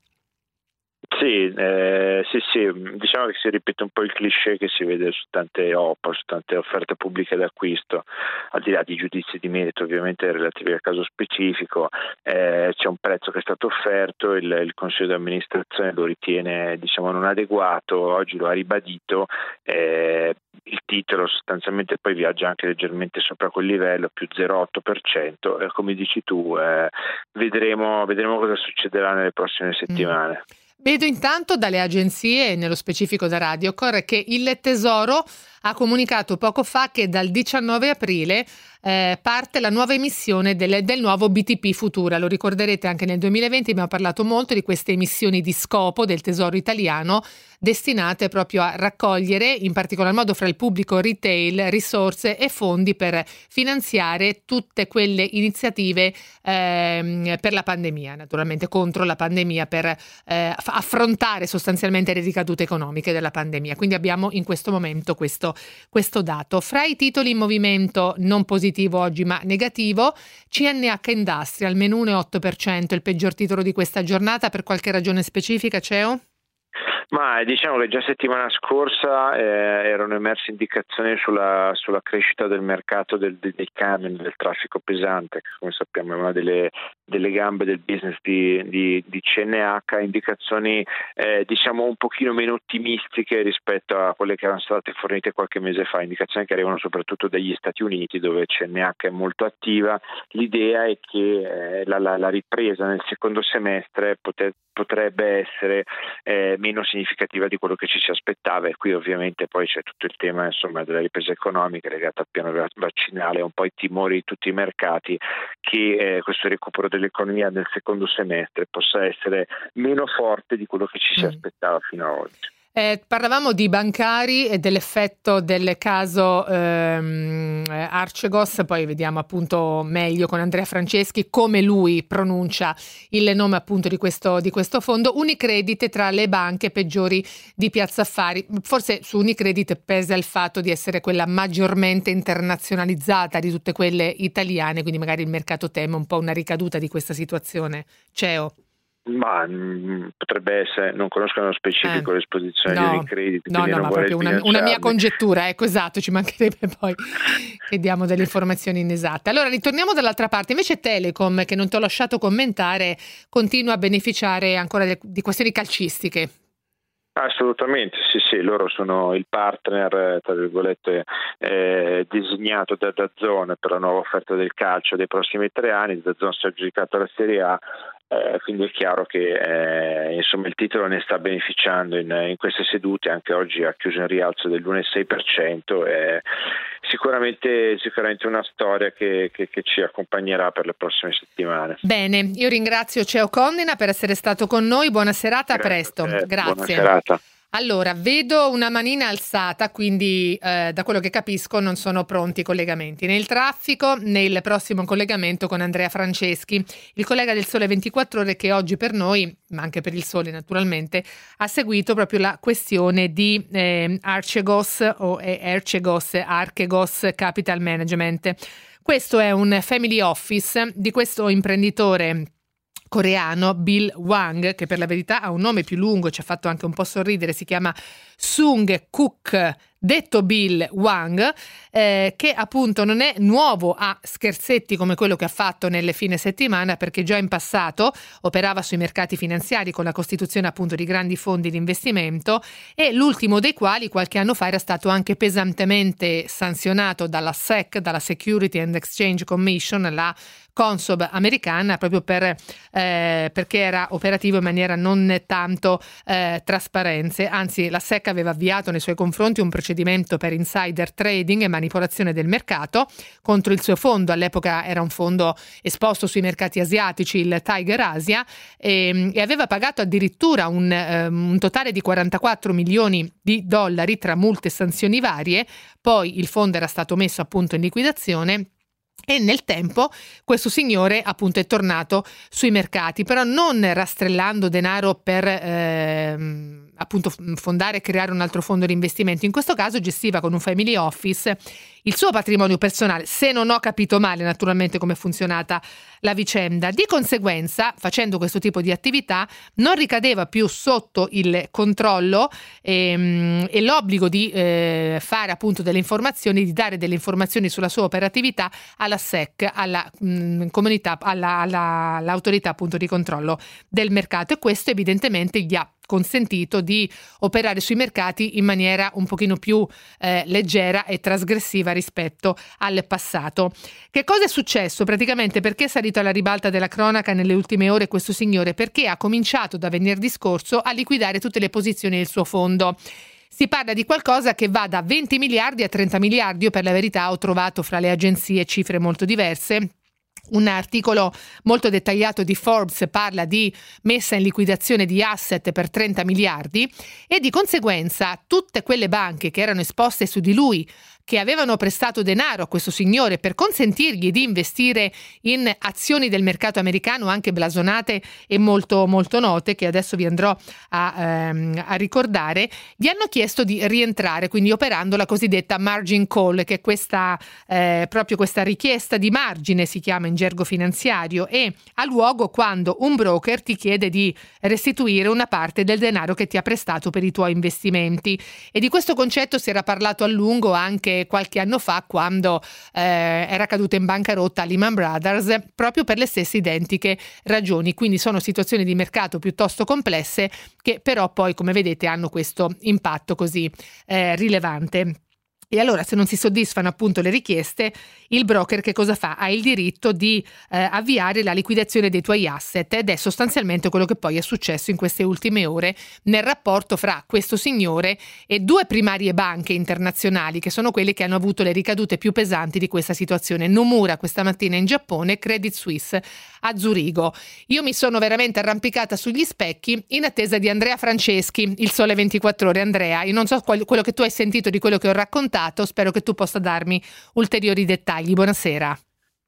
Sì, eh, sì, sì, diciamo che si ripete un po' il cliché che si vede su tante OPA, su tante offerte pubbliche d'acquisto, al di là di giudizi di merito ovviamente relativi al caso specifico, eh, c'è un prezzo che è stato offerto, il, il Consiglio di amministrazione lo ritiene diciamo, non adeguato, oggi lo ha ribadito, eh, il titolo sostanzialmente poi viaggia anche leggermente sopra quel livello, più 0,8%, e come dici tu eh, vedremo, vedremo, cosa succederà nelle prossime settimane. Mm. Vedo intanto dalle agenzie, nello specifico da Radiocor, che il Tesoro ha comunicato poco fa che dal 19 aprile eh, parte la nuova emissione del, del, nuovo BTP Futura. Lo ricorderete anche nel 2020 abbiamo parlato molto di queste emissioni di scopo del Tesoro italiano destinate proprio a raccogliere, in particolar modo fra il pubblico retail, risorse e fondi per finanziare tutte quelle iniziative eh, per la pandemia, naturalmente contro la pandemia, per eh, affrontare sostanzialmente le ricadute economiche della pandemia. Quindi abbiamo in questo momento questo, questo dato. Fra i titoli in movimento non positivo oggi ma negativo, CNH Industrial, meno 1,8%, il peggior titolo di questa giornata per qualche ragione specifica, CEO? Ma diciamo che già settimana scorsa eh, erano emerse indicazioni sulla, sulla, crescita del mercato del, dei camion, del traffico pesante, che come sappiamo è una delle, delle gambe del business di, di, di CNH, indicazioni eh, diciamo un pochino meno ottimistiche rispetto a quelle che erano state fornite qualche mese fa, indicazioni che arrivano soprattutto dagli Stati Uniti dove CNH è molto attiva. L'idea è che eh, la, la, la, ripresa nel secondo semestre poter, potrebbe essere eh, meno significativa di quello che ci si aspettava e qui ovviamente poi c'è tutto il tema insomma, della ripresa economica legata al piano vaccinale, un po' i timori di tutti i mercati che eh, questo recupero dell'economia nel secondo semestre possa essere meno forte di quello che ci si mm. aspettava fino ad oggi. Eh, parlavamo di bancari e dell'effetto del caso ehm, Arcegos, poi vediamo appunto meglio con Andrea Franceschi come lui pronuncia il nome appunto di questo, di questo fondo. Unicredit tra le banche peggiori di Piazza Affari. Forse su Unicredit pesa il fatto di essere quella maggiormente internazionalizzata di tutte quelle italiane, quindi magari il mercato teme un po' una ricaduta di questa situazione. CEO. Ma mh, mm, potrebbe essere, non conosco nello specifico eh, l'esposizione no, di Unicredit. No, no, ma proprio una, una, mia congettura, ecco esatto, ci mancherebbe poi che diamo delle informazioni inesatte. Allora ritorniamo dall'altra parte, invece Telecom, che non ti ho lasciato commentare, continua a beneficiare ancora di, di questioni calcistiche. Assolutamente, sì, sì, loro sono il partner, tra virgolette, eh, designato da Dazzone per la nuova offerta del calcio dei prossimi tre anni. Dazzone si è aggiudicato la Serie A, eh, quindi è chiaro che eh, insomma, il titolo ne sta beneficiando in, in, queste sedute, anche oggi ha chiuso in rialzo dell'1,6%, è sicuramente, sicuramente una storia che, che, che, ci accompagnerà per le prossime settimane. Bene, io ringrazio Ceo Condina per essere stato con noi, buona serata, Grazie, a presto. Grazie. Allora, vedo una manina alzata, quindi eh, da quello che capisco non sono pronti i collegamenti. Nel traffico, nel prossimo collegamento con Andrea Franceschi, il collega del Sole 24 Ore che oggi per noi, ma anche per il Sole naturalmente, ha seguito proprio la questione di eh, Archegos o Archegos, Archegos Capital Management. Questo è un family office di questo imprenditore coreano Bill Wang, che per la verità ha un nome più lungo, ci ha fatto anche un po' sorridere, si chiama Sung Kook detto Bill Wang, eh, che appunto non è nuovo a scherzetti come quello che ha fatto nelle fine settimana, perché già in passato operava sui mercati finanziari con la costituzione appunto di grandi fondi di investimento e l'ultimo dei quali qualche anno fa era stato anche pesantemente sanzionato dalla SEC, dalla Security and Exchange Commission, la Consob americana, proprio per, eh, perché era operativo in maniera non tanto eh, trasparenza. Anzi, la SEC aveva avviato nei suoi confronti un procedimento per insider trading e manipolazione del mercato contro il suo fondo. All'epoca era un fondo esposto sui mercati asiatici, il Tiger Asia, e, e aveva pagato addirittura un, um, un totale di 44 milioni di dollari tra multe e sanzioni varie. Poi il fondo era stato messo appunto in liquidazione e nel tempo questo signore appunto è tornato sui mercati, però non rastrellando denaro per eh, appunto fondare e creare un altro fondo di investimento. In questo caso gestiva con un family office il suo patrimonio personale, se non ho capito male naturalmente come è funzionata la vicenda. Di conseguenza, facendo questo tipo di attività, non ricadeva più sotto il controllo e, ehm, e l'obbligo di eh, fare appunto delle informazioni, di dare delle informazioni sulla sua operatività alla SEC, alla mh, mm, comunità, alla, alla, all'autorità appunto di controllo del mercato e questo evidentemente gli ha consentito di operare sui mercati in maniera un pochino più eh, leggera e trasgressiva rispetto al passato. Che cosa è successo? Praticamente perché è salito alla ribalta della cronaca nelle ultime ore questo signore? Perché ha cominciato da venerdì scorso a liquidare tutte le posizioni del suo fondo. Si parla di qualcosa che va da 20 miliardi a 30 miliardi. Io per la verità ho trovato fra le agenzie cifre molto diverse. Un articolo molto dettagliato di Forbes parla di messa in liquidazione di asset per 30 miliardi e di conseguenza tutte quelle banche che erano esposte su di lui che avevano prestato denaro a questo signore per consentirgli di investire in azioni del mercato americano anche blasonate e molto, molto note, che adesso vi andrò a, ehm, a ricordare, gli hanno chiesto di rientrare, quindi operando la cosiddetta margin call, che è questa, eh, proprio questa richiesta di margine, si chiama in gergo finanziario, e ha luogo quando un broker ti chiede di restituire una parte del denaro che ti ha prestato per i tuoi investimenti. E di questo concetto si era parlato a lungo anche qualche anno fa quando eh, era caduta in bancarotta Lehman Brothers proprio per le stesse identiche ragioni. Quindi sono situazioni di mercato piuttosto complesse che però poi come vedete hanno questo impatto così eh, rilevante. E allora se non si soddisfano appunto le richieste, il broker che cosa fa? Ha il diritto di eh, avviare la liquidazione dei tuoi asset ed è sostanzialmente quello che poi è successo in queste ultime ore nel rapporto fra questo signore e due primarie banche internazionali che sono quelle che hanno avuto le ricadute più pesanti di questa situazione. Nomura questa mattina in Giappone, Credit Suisse a Zurigo. Io mi sono veramente arrampicata sugli specchi in attesa di Andrea Franceschi, il Sole 24 ore. Andrea, io non so quello che tu hai sentito di quello che ho raccontato ascoltato, spero che tu possa darmi ulteriori dettagli. Buonasera.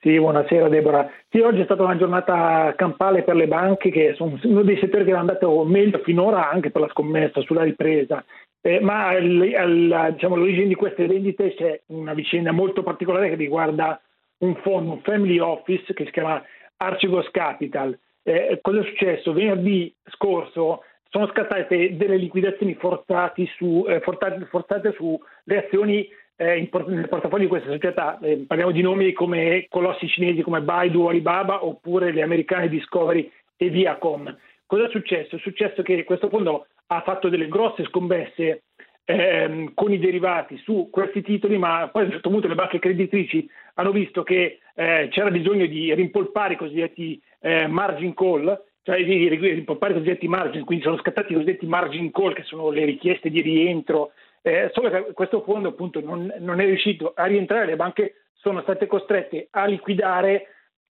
Sì, buonasera Deborah. Sì, oggi è stata una giornata campale per le banche che sono uno dei settori che è andato meglio finora anche per la scommessa sulla ripresa. Eh, ma diciamo, all'origine di queste vendite c'è una vicenda molto particolare che riguarda un fondo, un family office che si chiama Archegos Capital. Eh, cosa è successo? Venerdì scorso sono scattate delle liquidazioni su, eh, forzate, forzate sulle azioni eh, in nel portafoglio di questa società. Eh, parliamo di nomi come colossi cinesi come Baidu, Alibaba oppure le americane Discovery e Viacom. Cosa è successo? È successo che questo fondo ha fatto delle grosse scommesse ehm, con i derivati su questi titoli, ma poi a un certo punto le banche creditrici hanno visto che eh, c'era bisogno di rimpolpare i cosiddetti eh, margin call cioè di rimpolpare i cosiddetti margin, quindi sono scattati i cosiddetti margin call che sono le richieste di rientro, eh, solo che questo fondo appunto non, non, è riuscito a rientrare, le banche sono state costrette a liquidare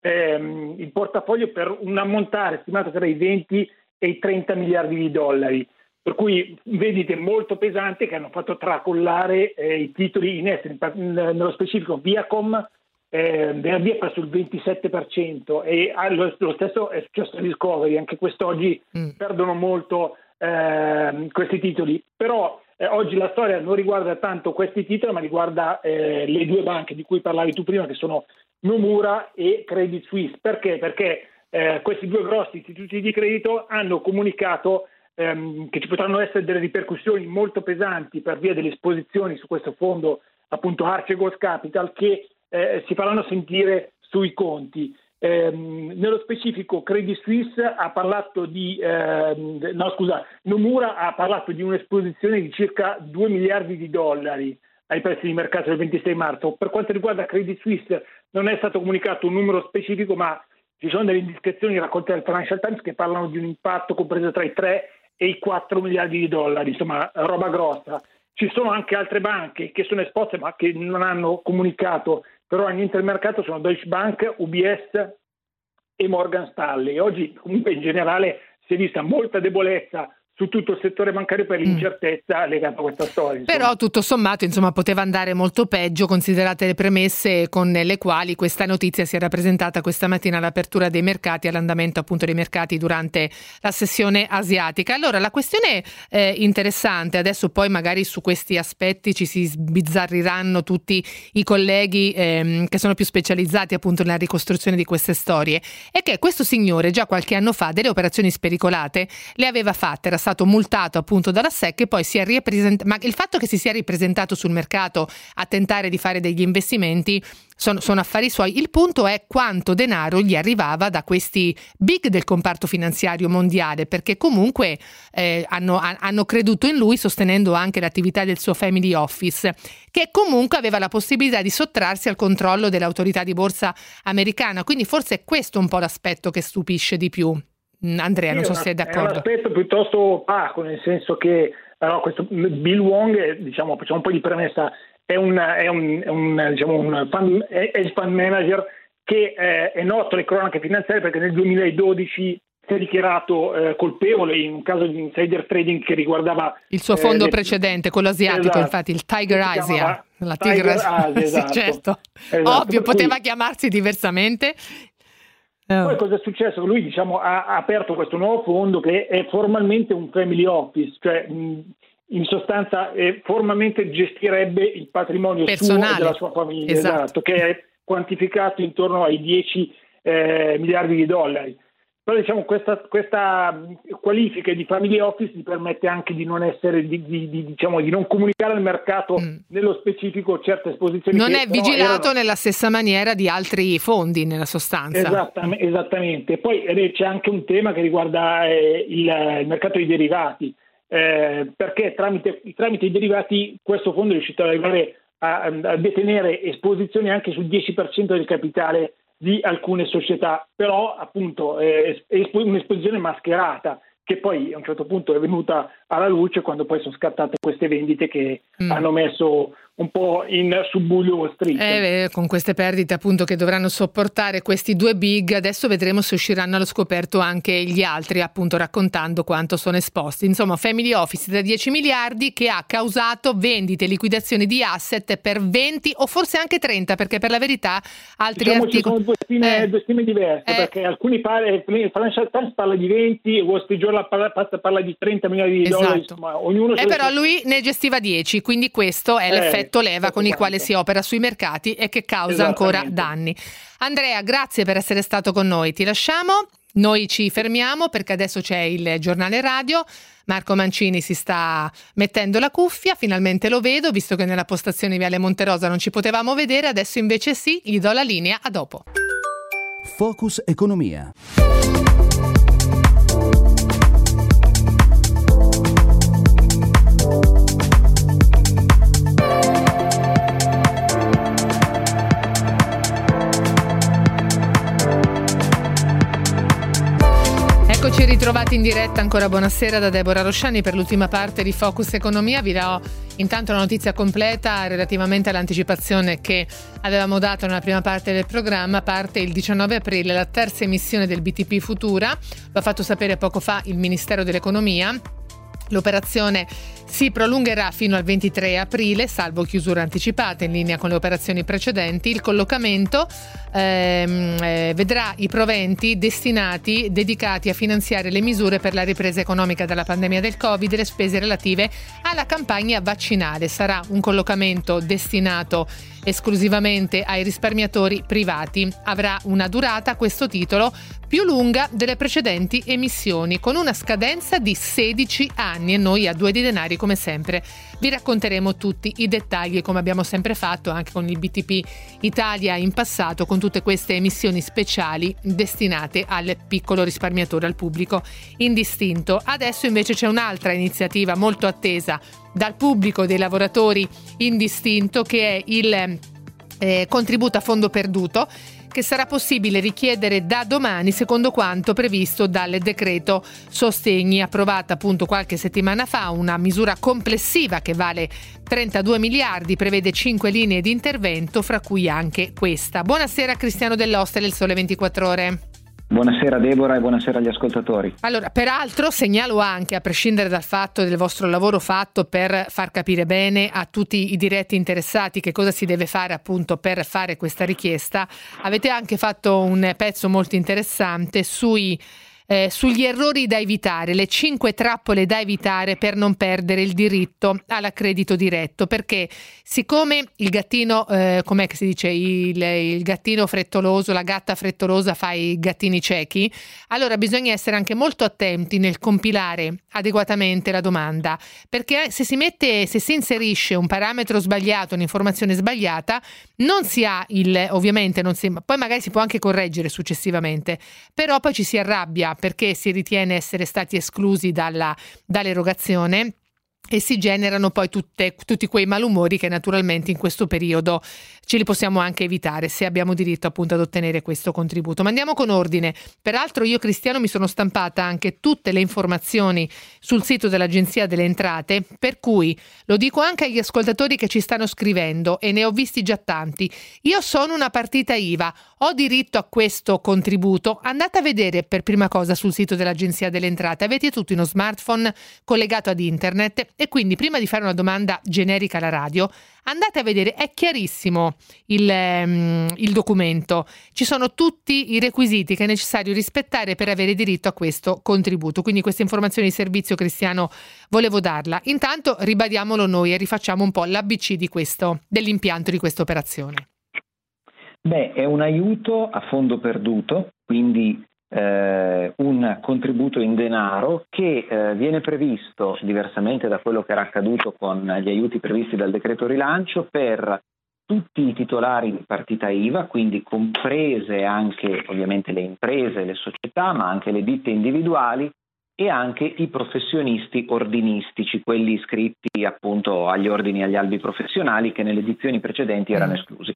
ehm, il portafoglio per un ammontare stimato tra i 20 e i 30 miliardi di dollari. Per cui vendite molto pesanti che hanno fatto tracollare eh, i titoli in esteri, nello specifico Viacom eh, venerdì ha perso il 27% e lo, lo stesso è successo a Discovery, anche quest'oggi mm. perdono molto eh, questi titoli, però eh, oggi la storia non riguarda tanto questi titoli ma riguarda eh, le due banche di cui parlavi tu prima che sono Nomura e Credit Suisse, perché? Perché eh, questi due grossi istituti di credito hanno comunicato ehm, che ci potranno essere delle ripercussioni molto pesanti per via delle esposizioni su questo fondo appunto Archegos Capital che eh, si faranno sentire sui conti. Eh, nello specifico Credit Suisse ha parlato di, eh, no scusa, Nomura ha parlato di un'esposizione di circa 2 miliardi di dollari ai prezzi di mercato del 26 marzo. Per quanto riguarda Credit Suisse non è stato comunicato un numero specifico, ma ci sono delle indiscrezioni raccolte dal Financial Times che parlano di un impatto compreso tra i 3 e i 4 miliardi di dollari, insomma roba grossa. Ci sono anche altre banche che sono esposte ma che non hanno comunicato però agli intermercato sono Deutsche Bank, UBS e Morgan Stanley. Oggi comunque in generale si è vista molta debolezza su tutto il settore bancario per mm. l'incertezza mm. legata a questa storia. Insomma. Però tutto sommato insomma, poteva andare molto peggio considerate le premesse con le quali questa notizia si era presentata questa mattina all'apertura dei mercati, all'andamento appunto dei mercati durante la sessione asiatica. Allora la questione eh, interessante, adesso poi magari su questi aspetti ci si sbizzarriranno tutti i colleghi ehm, che sono più specializzati appunto nella ricostruzione di queste storie, è che questo signore già qualche anno fa delle operazioni spericolate le aveva fatte, era stato multato appunto dalla SEC e poi si è ripresentato, ma il fatto che si sia ripresentato sul mercato a tentare di fare degli investimenti sono, sono, affari suoi. Il punto è quanto denaro gli arrivava da questi big del comparto finanziario mondiale, perché comunque eh, hanno, hanno, creduto in lui sostenendo anche l'attività del suo family office, che comunque aveva la possibilità di sottrarsi al controllo dell'autorità di borsa americana. Quindi forse è questo un po' l'aspetto che stupisce di più. Mm, Andrea, non so se è d'accordo. È un aspetto piuttosto opaco, nel senso che allora, questo Bill Wong, diciamo, facciamo un po' di premessa, è un, è un, è un, diciamo, un fund, hedge fund manager che eh, è noto alle cronache finanziarie perché nel 2012 si è dichiarato eh, colpevole in un caso di insider trading che riguardava il suo fondo eh, precedente, quello asiatico, esatto, infatti il Tiger Asia. La Tiger Asia, esatto. sì, certo. esatto. Ovvio, poteva chiamarsi diversamente. Poi oh. cosa è successo? Lui diciamo, ha, aperto questo nuovo fondo che è formalmente un family office, cioè in sostanza eh, formalmente gestirebbe il patrimonio Personale. suo della sua famiglia, esatto. esatto, che è quantificato intorno ai 10 eh, miliardi di dollari. Però diciamo questa, questa, qualifica di family office gli permette anche di non essere di, di, di, diciamo, di non comunicare al mercato mm. nello specifico certe esposizioni. Non è vigilato erano... nella stessa maniera di altri fondi nella sostanza. Esattamente, esattamente. Poi eh, c'è anche un tema che riguarda eh, il, il, mercato dei derivati, eh, perché tramite, tramite, i derivati questo fondo è riuscito ad arrivare a, a detenere esposizioni anche sul 10% del capitale di alcune società, però appunto è un'esposizione mascherata che poi a un certo punto è venuta alla luce quando poi sono scattate queste vendite che mm. hanno messo un po' in subbuglio Wall Street. Eh, con queste perdite appunto che dovranno sopportare questi due big, adesso vedremo se usciranno allo scoperto anche gli altri, appunto raccontando quanto sono esposti. Insomma, Family Office da 10 miliardi che ha causato vendite e liquidazioni di asset per 20 o forse anche 30, perché per la verità altri diciamo articoli... Sono due stime, eh. due stime diverse, eh. perché alcuni parla, il Financial Times parla di 20, Wall Street Journal parla, parla di 30 miliardi di esatto. dollari, insomma, ognuno... Eh, però lui ne gestiva 10, quindi questo è eh. l'effetto effetto leva con il quale si opera sui mercati e che causa ancora danni. Andrea, grazie per essere stato con noi. Ti lasciamo. Noi ci fermiamo perché adesso c'è il giornale radio. Marco Mancini si sta mettendo la cuffia, finalmente lo vedo, visto che nella postazione Viale Monterosa non ci potevamo vedere, adesso invece sì, gli do la linea, a dopo. Focus Economia. Eccoci ritrovati in diretta, ancora buonasera da Deborah Rosciani per l'ultima parte di Focus Economia. Vi do intanto la notizia completa relativamente all'anticipazione che avevamo dato nella prima parte del programma. Parte il 19 aprile la terza emissione del BTP Futura, lo ha fatto sapere poco fa il Ministero dell'Economia. L'operazione si prolungherà fino al 23 aprile, salvo chiusura anticipata in linea con le operazioni precedenti. Il collocamento ehm, eh, vedrà i proventi destinati, dedicati a finanziare le misure per la ripresa economica dalla pandemia del Covid e le spese relative alla campagna vaccinale. Sarà un collocamento destinato esclusivamente ai risparmiatori privati. Avrà una durata, questo titolo, più lunga delle precedenti emissioni, con una scadenza di 16 anni e noi a due di denari come sempre vi racconteremo tutti i dettagli come abbiamo sempre fatto anche con il BTP Italia in passato con tutte queste emissioni speciali destinate al piccolo risparmiatore, al pubblico indistinto. Adesso invece c'è un'altra iniziativa molto attesa dal pubblico dei lavoratori indistinto che è il eh, contributo a fondo perduto che sarà possibile richiedere da domani secondo quanto previsto dal decreto sostegni approvata appunto qualche settimana fa, una misura complessiva che vale 32 miliardi, prevede 5 linee di intervento, fra cui anche questa. Buonasera Cristiano dell'Oste del Sole 24 Ore. Buonasera Deborah e buonasera agli ascoltatori. Allora, peraltro segnalo anche, a prescindere dal fatto del vostro lavoro fatto per far capire bene a tutti i diretti interessati che cosa si deve fare appunto per fare questa richiesta, avete anche fatto un pezzo molto interessante sui eh, sugli errori da evitare, le cinque trappole da evitare per non perdere il diritto all'accredito diretto, perché siccome il gattino, eh, com'è che si dice, il, il, gattino frettoloso, la gatta frettolosa fa i gattini ciechi, allora bisogna essere anche molto attenti nel compilare adeguatamente la domanda, perché se si mette, se si inserisce un parametro sbagliato, un'informazione sbagliata, non si ha il, ovviamente non si, poi magari si può anche correggere successivamente, però poi ci si arrabbia perché si ritiene essere stati esclusi dalla, dall'erogazione e si generano poi tutte, tutti quei malumori che naturalmente in questo periodo ce li possiamo anche evitare se abbiamo diritto appunto ad ottenere questo contributo. Ma andiamo con ordine. Peraltro io Cristiano mi sono stampata anche tutte le informazioni sul sito dell'Agenzia delle Entrate, per cui lo dico anche agli ascoltatori che ci stanno scrivendo e ne ho visti già tanti. Io sono una partita IVA, ho diritto a questo contributo. Andate a vedere per prima cosa sul sito dell'Agenzia delle Entrate. Avete tutti uno smartphone collegato ad internet e quindi prima di fare una domanda generica alla radio, andate a vedere, è chiarissimo il, um, il, documento, ci sono tutti i requisiti che è necessario rispettare per avere diritto a questo contributo. Quindi questa informazione di servizio cristiano volevo darla. Intanto ribadiamolo noi e rifacciamo un po' l'ABC di questo, dell'impianto di questa operazione. Beh, è un aiuto a fondo perduto, quindi eh, un contributo in denaro che eh, viene previsto, diversamente da quello che era accaduto con gli aiuti previsti dal decreto rilancio, per tutti i titolari di partita IVA, quindi comprese anche ovviamente le imprese, le società, ma anche le ditte individuali e anche i professionisti ordinistici, quelli iscritti appunto agli ordini e agli albi professionali che nelle edizioni precedenti erano mm. esclusi.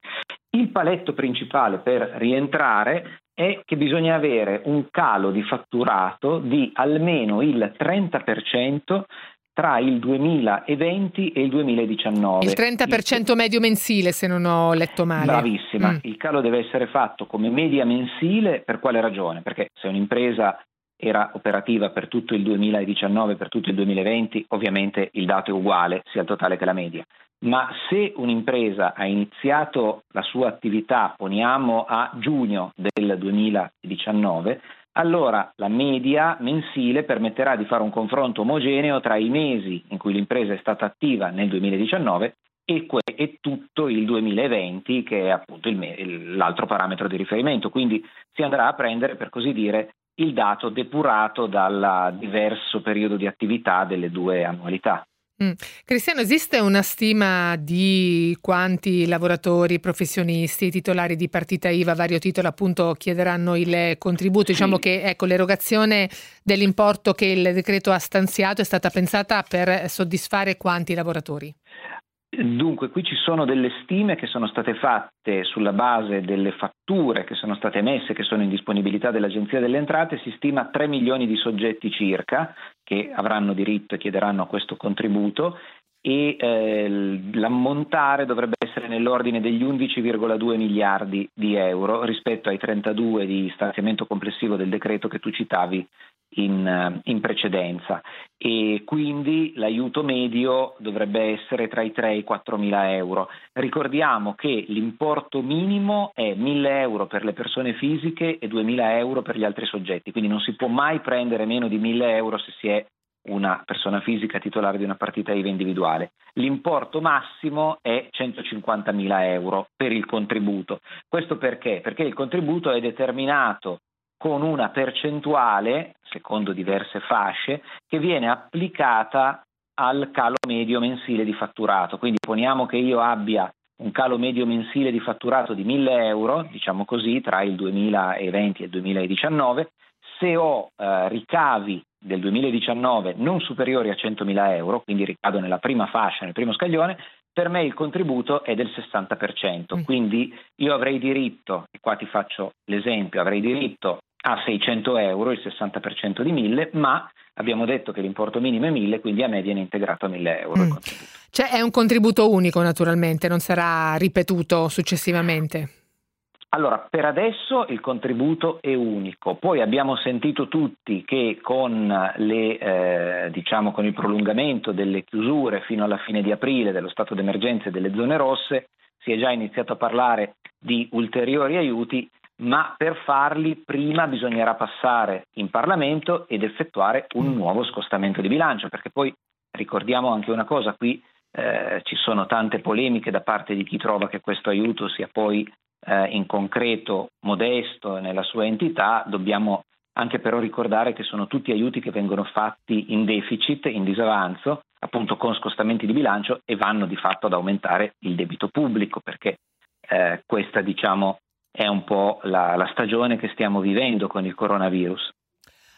Il paletto principale per rientrare è che bisogna avere un calo di fatturato di almeno il 30% tra il 2020 e il 2019. Il 30% medio mensile, se non ho letto male. Bravissima, mm. il calo deve essere fatto come media mensile per quale ragione? Perché se un'impresa era operativa per tutto il 2019, per tutto il 2020, ovviamente il dato è uguale sia il totale che la media. Ma se un'impresa ha iniziato la sua attività, poniamo a giugno del 2019, allora la media mensile permetterà di fare un confronto omogeneo tra i mesi in cui l'impresa è stata attiva nel 2019 e, que- e tutto il 2020 che è appunto il, l'altro parametro di riferimento. Quindi si andrà a prendere, per così dire, il dato depurato dal diverso periodo di attività delle due annualità. Mm. Cristiano, esiste una stima di quanti lavoratori, professionisti, titolari di partita IVA vario titolo appunto chiederanno il contributo? Sì. Diciamo che ecco, l'erogazione dell'importo che il decreto ha stanziato è stata pensata per soddisfare quanti lavoratori? Dunque, qui ci sono delle stime che sono state fatte sulla base delle fatture che sono state emesse, che sono in disponibilità dell'Agenzia delle Entrate, si stima 3 milioni di soggetti circa che avranno diritto e chiederanno questo contributo e eh, l'ammontare dovrebbe essere nell'ordine degli 11,2 miliardi di euro rispetto ai 32 di stanziamento complessivo del decreto che tu citavi in, in, precedenza e quindi l'aiuto medio dovrebbe essere tra i 3 e i 4 mila euro. Ricordiamo che l'importo minimo è 1000 euro per le persone fisiche e 2000 euro per gli altri soggetti, quindi non si può mai prendere meno di 1000 euro se si è una persona fisica titolare di una partita IVA individuale. L'importo massimo è 150 mila euro per il contributo. Questo perché? Perché il contributo è determinato con una percentuale, secondo diverse fasce, che viene applicata al calo medio mensile di fatturato. Quindi poniamo che io abbia un calo medio mensile di fatturato di 1000 euro, diciamo così, tra il 2020 e il 2019, se ho eh, ricavi del 2019 non superiori a 100.000 euro, quindi ricado nella prima fascia, nel primo scaglione, per me il contributo è del 60%, mm. quindi io avrei diritto, e qua ti faccio l'esempio, avrei diritto a 600 euro, il 60% di 1000, ma abbiamo detto che l'importo minimo è 1000, quindi a me viene integrato a 1000 euro. Mm. Cioè è un contributo unico naturalmente, non sarà ripetuto successivamente. Allora, per adesso il contributo è unico, poi abbiamo sentito tutti che con, le, eh, diciamo, con il prolungamento delle chiusure fino alla fine di aprile dello stato d'emergenza e delle zone rosse si è già iniziato a parlare di ulteriori aiuti, ma per farli prima bisognerà passare in Parlamento ed effettuare un nuovo scostamento di bilancio, perché poi ricordiamo anche una cosa, qui eh, ci sono tante polemiche da parte di chi trova che questo aiuto sia poi eh, in concreto modesto nella sua entità, dobbiamo anche però ricordare che sono tutti aiuti che vengono fatti in deficit, in disavanzo, appunto con scostamenti di bilancio e vanno di fatto ad aumentare il debito pubblico, perché eh, questa diciamo è un po' la, la stagione che stiamo vivendo con il coronavirus.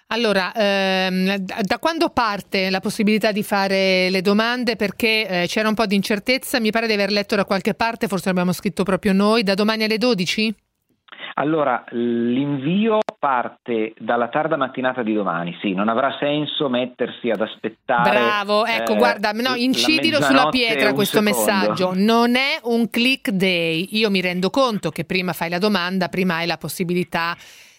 Allora, ehm, da quando parte la possibilità di fare le domande? Perché eh, c'era un po' di incertezza, mi pare di aver letto da qualche parte, forse l'abbiamo scritto proprio noi, da domani alle 12? Allora, l'invio parte dalla tarda mattinata di domani, sì, non avrà senso mettersi ad aspettare. Bravo, ecco, eh, guarda, no, incidilo sulla pietra questo secondo. messaggio. Non è un click day. Io mi rendo conto che prima fai la domanda, prima hai la possibilità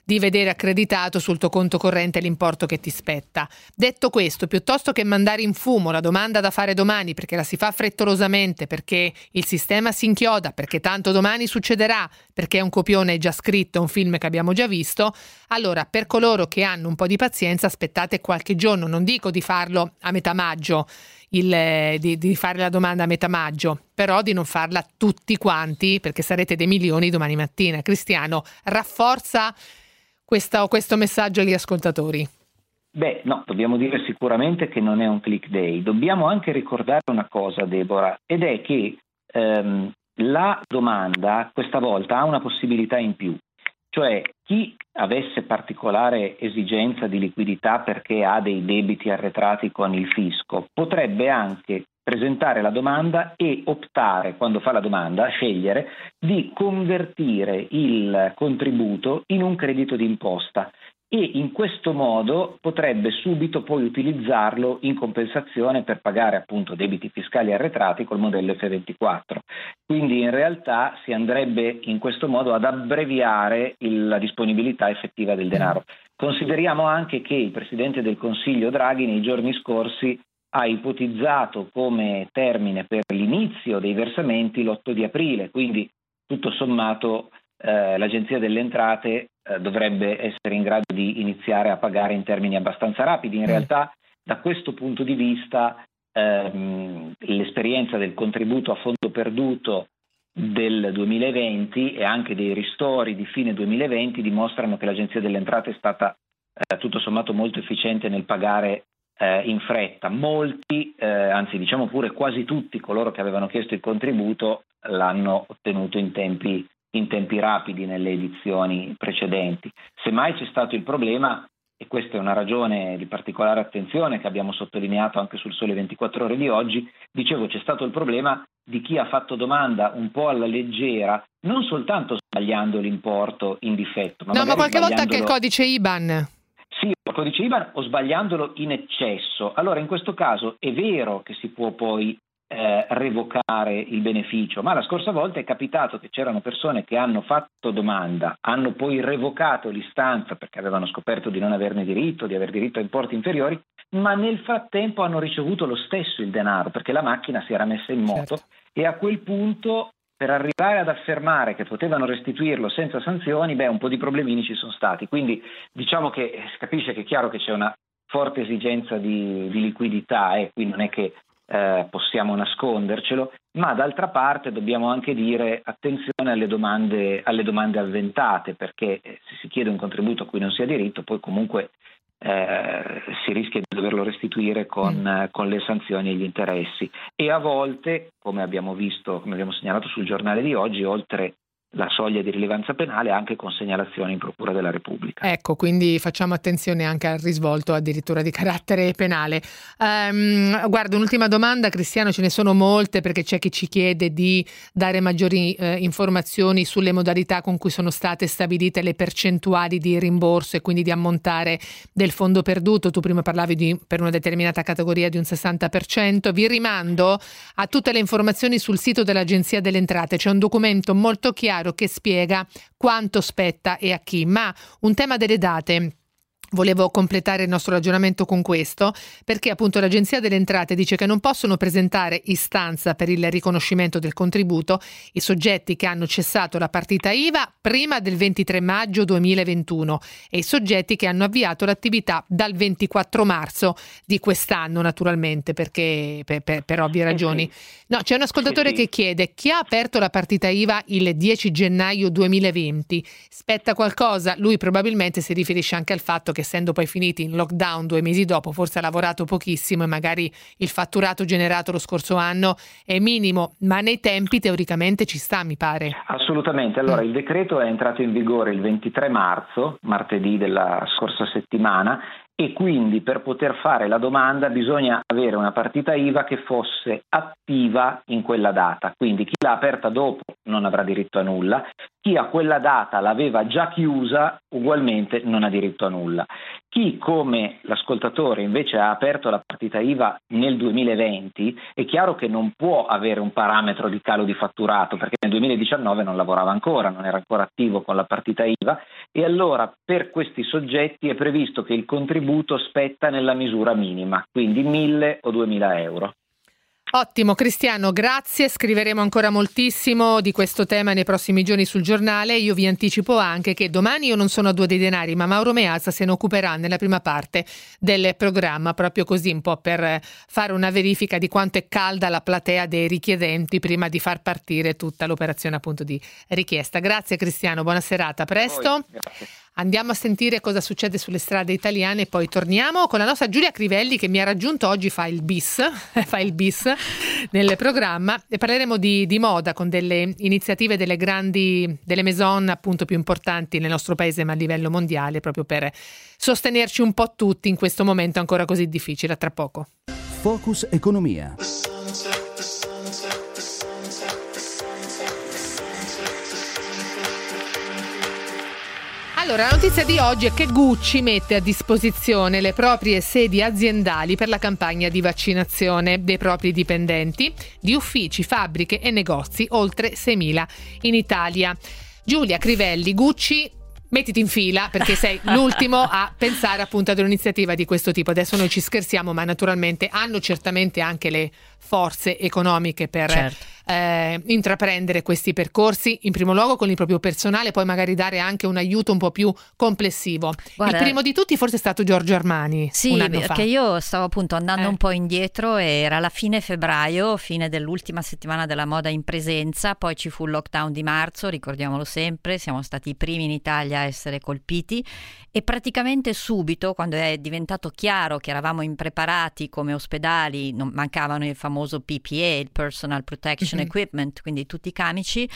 di vedere accreditato sul tuo conto corrente l'importo che ti spetta. Detto questo, piuttosto che mandare in fumo la domanda da fare domani perché la si fa frettolosamente, perché il sistema si inchioda, perché tanto domani succederà, perché è un copione già scritto, un film che abbiamo già visto, allora per coloro che hanno un po' di pazienza aspettate qualche giorno, non dico di farlo a metà maggio, il, di, di, fare la domanda a metà maggio, però di non farla tutti quanti perché sarete dei milioni domani mattina. Cristiano, rafforza questa, questo messaggio agli ascoltatori? Beh, no, dobbiamo dire sicuramente che non è un click day. Dobbiamo anche ricordare una cosa, Deborah, ed è che ehm, la domanda questa volta ha una possibilità in più. Cioè chi avesse particolare esigenza di liquidità perché ha dei debiti arretrati con il fisco potrebbe anche presentare la domanda e optare, quando fa la domanda, scegliere di convertire il contributo in un credito d'imposta e in questo modo potrebbe subito poi utilizzarlo in compensazione per pagare appunto debiti fiscali arretrati col modello F24. Quindi in realtà si andrebbe in questo modo ad abbreviare il, la disponibilità effettiva del denaro. Consideriamo anche che il Presidente del Consiglio Draghi nei giorni scorsi ha ipotizzato come termine per l'inizio dei versamenti l'8 di aprile, quindi tutto sommato eh, l'Agenzia delle Entrate eh, dovrebbe essere in grado di iniziare a pagare in termini abbastanza rapidi. In mm. realtà da questo punto di vista ehm, l'esperienza del contributo a fondo perduto del 2020 e anche dei ristori di fine 2020 dimostrano che l'Agenzia delle Entrate è stata eh, tutto sommato molto efficiente nel pagare eh, in fretta. Molti, eh, anzi diciamo pure quasi tutti coloro che avevano chiesto il contributo l'hanno ottenuto in tempi, in tempi rapidi nelle edizioni precedenti. Semmai c'è stato il problema, e questa è una ragione di particolare attenzione che abbiamo sottolineato anche sul Sole 24 ore di oggi, dicevo c'è stato il problema di chi ha fatto domanda un po' alla leggera, non soltanto sbagliando l'importo in difetto, ma, no, ma qualche volta anche il codice IBAN. Sì, il codice IBAN o sbagliandolo in eccesso. Allora in questo caso è vero che si può poi eh, revocare il beneficio, ma la scorsa volta è capitato che c'erano persone che hanno fatto domanda, hanno poi revocato l'istanza perché avevano scoperto di non averne diritto, di aver diritto a importi inferiori, ma nel frattempo hanno ricevuto lo stesso il denaro perché la macchina si era messa in moto certo. e a quel punto per arrivare ad affermare che potevano restituirlo senza sanzioni, beh, un po' di problemini ci sono stati. Quindi diciamo che si capisce che è chiaro che c'è una forte esigenza di, di liquidità e eh, qui non è che eh, possiamo nascondercelo, ma d'altra parte dobbiamo anche dire attenzione alle domande, alle domande avventate, perché eh, se si chiede un contributo a cui non si ha diritto, poi comunque eh, si rischia di doverlo restituire con, mm. con, le sanzioni e gli interessi. E a volte, come abbiamo visto, come abbiamo segnalato sul giornale di oggi, oltre la soglia di rilevanza penale anche con segnalazione in Procura della Repubblica. Ecco, quindi facciamo attenzione anche al risvolto addirittura di carattere penale. Um, guarda, un'ultima domanda, Cristiano, ce ne sono molte perché c'è chi ci chiede di dare maggiori eh, informazioni sulle modalità con cui sono state stabilite le percentuali di rimborso e quindi di ammontare del fondo perduto. Tu prima parlavi di, per una determinata categoria di un 60%. Vi rimando a tutte le informazioni sul sito dell'Agenzia delle Entrate. C'è un documento molto chiaro chiaro che spiega quanto spetta e a chi. Ma un tema delle date Volevo completare il nostro ragionamento con questo, perché appunto l'Agenzia delle Entrate dice che non possono presentare istanza per il riconoscimento del contributo i soggetti che hanno cessato la partita IVA prima del 23 maggio 2021 e i soggetti che hanno avviato l'attività dal 24 marzo di quest'anno, naturalmente, perché per, per, per ovvie ragioni. No, c'è un ascoltatore che chiede chi ha aperto la partita IVA il 10 gennaio 2020. Spetta qualcosa? Lui probabilmente si riferisce anche al fatto che essendo poi finiti in lockdown due mesi dopo, forse ha lavorato pochissimo e magari il fatturato generato lo scorso anno è minimo, ma nei tempi teoricamente ci sta, mi pare. Assolutamente. Allora, mm. il decreto è entrato in vigore il 23 marzo, martedì della scorsa settimana, e quindi per poter fare la domanda bisogna avere una partita IVA che fosse attiva in quella data. Quindi chi l'ha aperta dopo non avrà diritto a nulla, chi a quella data l'aveva già chiusa ugualmente non ha diritto a nulla. Chi come l'ascoltatore invece ha aperto la partita IVA nel 2020 è chiaro che non può avere un parametro di calo di fatturato perché nel 2019 non lavorava ancora, non era ancora attivo con la partita IVA e allora per questi soggetti è previsto che il contributo spetta nella misura minima, quindi 1000 o 2000 euro. Ottimo Cristiano, grazie. Scriveremo ancora moltissimo di questo tema nei prossimi giorni sul giornale. Io vi anticipo anche che domani io non sono a due dei denari, ma Mauro Meazza se ne occuperà nella prima parte del programma, proprio così un po' per fare una verifica di quanto è calda la platea dei richiedenti prima di far partire tutta l'operazione appunto di richiesta. Grazie Cristiano, buona serata, a presto. Andiamo a sentire cosa succede sulle strade italiane e poi torniamo con la nostra Giulia Crivelli che mi ha raggiunto oggi, fa il bis, fa il bis nel programma e parleremo di, di, moda con delle iniziative delle grandi, delle maison appunto più importanti nel nostro paese ma a livello mondiale proprio per sostenerci un po' tutti in questo momento ancora così difficile. A tra poco. Focus Economia. Allora, la notizia di oggi è che Gucci mette a disposizione le proprie sedi aziendali per la campagna di vaccinazione dei propri dipendenti di uffici, fabbriche e negozi, oltre 6.000 in Italia. Giulia Crivelli, Gucci mettiti in fila perché sei l'ultimo a pensare appunto ad un'iniziativa di questo tipo. Adesso noi ci scherziamo, ma naturalmente hanno certamente anche le forze economiche per certo eh, intraprendere questi percorsi, in primo luogo con il proprio personale, poi magari dare anche un aiuto un po' più complessivo. Guarda, il primo di tutti forse è stato Giorgio Armani. Sì, perché fa. io stavo appunto andando eh. un po' indietro e era la fine febbraio, fine dell'ultima settimana della moda in presenza, poi ci fu il lockdown di marzo, ricordiamolo sempre, siamo stati i primi in Italia a essere colpiti e praticamente subito, quando è diventato chiaro che eravamo impreparati come ospedali, non mancavano il famoso PPE, il Personal Protection mm-hmm. equipment, quindi tutti i camici,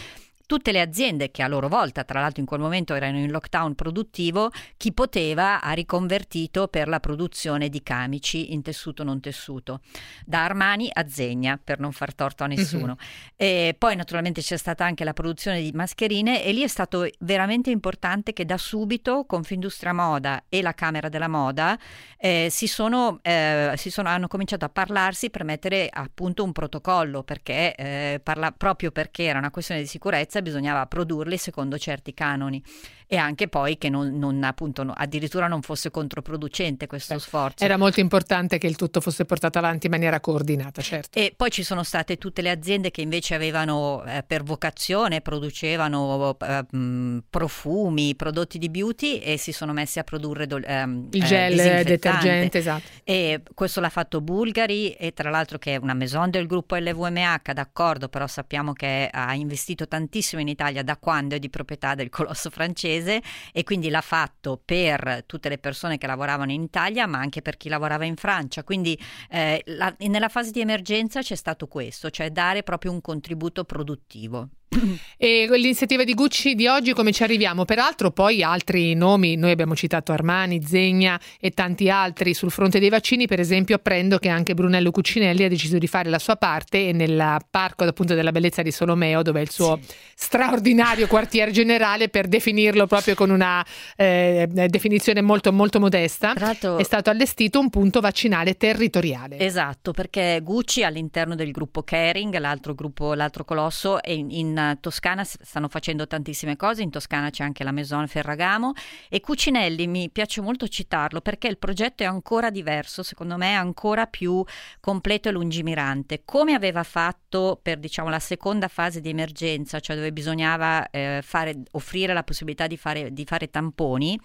tutte le aziende che a loro volta, tra l'altro in quel momento erano in lockdown produttivo, chi poteva ha riconvertito per la produzione di camici in tessuto non tessuto, da Armani a Zegna, per non far torto a nessuno. Uh-huh. E poi naturalmente c'è stata anche la produzione di mascherine e lì è stato veramente importante che da subito Confindustria Moda e la Camera della Moda eh, si, sono, eh, si sono, hanno cominciato a parlarsi per mettere appunto un protocollo, perché, eh, parla, proprio perché era una questione di sicurezza bisognava produrli secondo certi canoni e anche poi che non, non appunto no, addirittura non fosse controproducente questo Beh, sforzo. Era molto importante che il tutto fosse portato avanti in maniera coordinata, certo. E poi ci sono state tutte le aziende che invece avevano eh, per vocazione, producevano eh, profumi, prodotti di beauty e si sono messi a produrre do, ehm, il gel eh, detergente, esatto. E questo l'ha fatto Bulgari e tra l'altro che è una maison del gruppo LVMH, d'accordo, però sappiamo che ha investito tantissimo in Italia da quando è di proprietà del colosso francese inglese e quindi l'ha fatto per tutte le persone che lavoravano in Italia ma anche per chi lavorava in Francia. Quindi eh, la, nella fase di emergenza c'è stato questo, cioè dare proprio un contributo produttivo. E l'iniziativa di Gucci di oggi come ci arriviamo? Peraltro poi altri nomi, noi abbiamo citato Armani, Zegna e tanti altri sul fronte dei vaccini, per esempio apprendo che anche Brunello Cucinelli ha deciso di fare la sua parte e nel parco appunto della bellezza di Solomeo, dove è il suo sì. straordinario quartier generale per definirlo proprio con una eh, definizione molto molto modesta, è stato allestito un punto vaccinale territoriale. Esatto, perché Gucci all'interno del gruppo Caring, l'altro gruppo, l'altro colosso, è in, in Toscana stanno facendo tantissime cose, in Toscana c'è anche la Maison Ferragamo e Cucinelli mi piace molto citarlo perché il progetto è ancora diverso, secondo me è ancora più completo e lungimirante. Come aveva fatto per diciamo la seconda fase di emergenza, cioè dove bisognava eh, fare, offrire la possibilità di fare, di fare tamponi,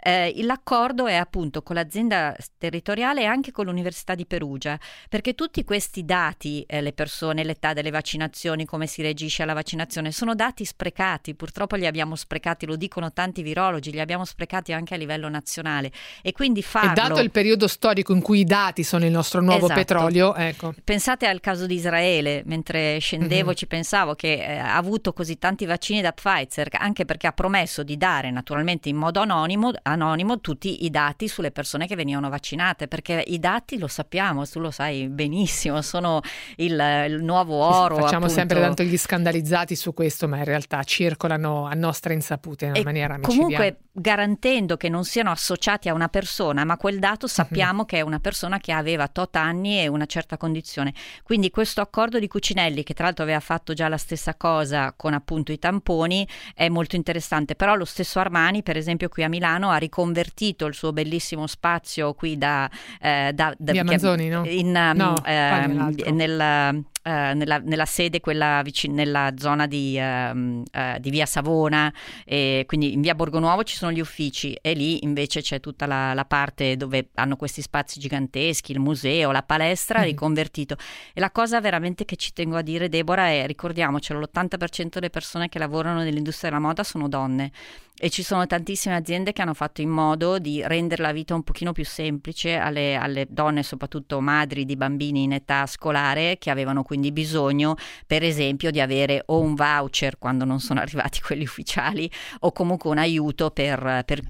eh, l'accordo è appunto con l'azienda territoriale e anche con l'Università di Perugia, perché tutti questi dati, eh, le persone, l'età delle vaccinazioni, come si reagisce alla vaccinazione, sono dati sprecati, purtroppo li abbiamo sprecati, lo dicono tanti virologi, li abbiamo sprecati anche a livello nazionale e quindi farlo... E dato il periodo storico in cui i dati sono il nostro nuovo esatto. petrolio, ecco. Pensate al caso di Israele, mentre scendevo mm-hmm. ci pensavo che eh, ha avuto così tanti vaccini da Pfizer, anche perché ha promesso di dare naturalmente in modo anonimo, anonimo tutti i dati sulle persone che venivano vaccinate, perché i dati lo sappiamo, tu lo sai benissimo, sono il, il nuovo oro. Facciamo appunto. sempre tanto gli scandalizzati su questo, ma in realtà circolano a nostra insaputa in una e maniera micidiale. Comunque garantendo che non siano associati a una persona, ma quel dato mhm. sappiamo mm-hmm. che è una persona che aveva tot anni e una certa condizione. Quindi questo accordo di Cucinelli, che tra l'altro aveva fatto già la stessa cosa con appunto i tamponi, è molto interessante. Però lo stesso Armani, per esempio, qui a Milano ha riconvertito il suo bellissimo spazio qui da... Eh, da, da Via Manzoni, no? In, no, eh, nel eh, nella, nella, sede, quella vicino, nella zona di, uh, uh, di, via Savona, e quindi in via Borgonuovo ci sono gli uffici e lì invece c'è tutta la, la parte dove hanno questi spazi giganteschi, il museo, la palestra, mm. riconvertito. E la cosa veramente che ci tengo a dire, Deborah, è ricordiamocelo, l'80% delle persone che lavorano nell'industria della moda sono donne e ci sono tantissime aziende che hanno fatto in modo di rendere la vita un pochino più semplice alle, alle, donne, soprattutto madri di bambini in età scolare, che avevano quindi bisogno, per esempio, di avere o un voucher quando non sono arrivati quelli ufficiali, o comunque un aiuto per, per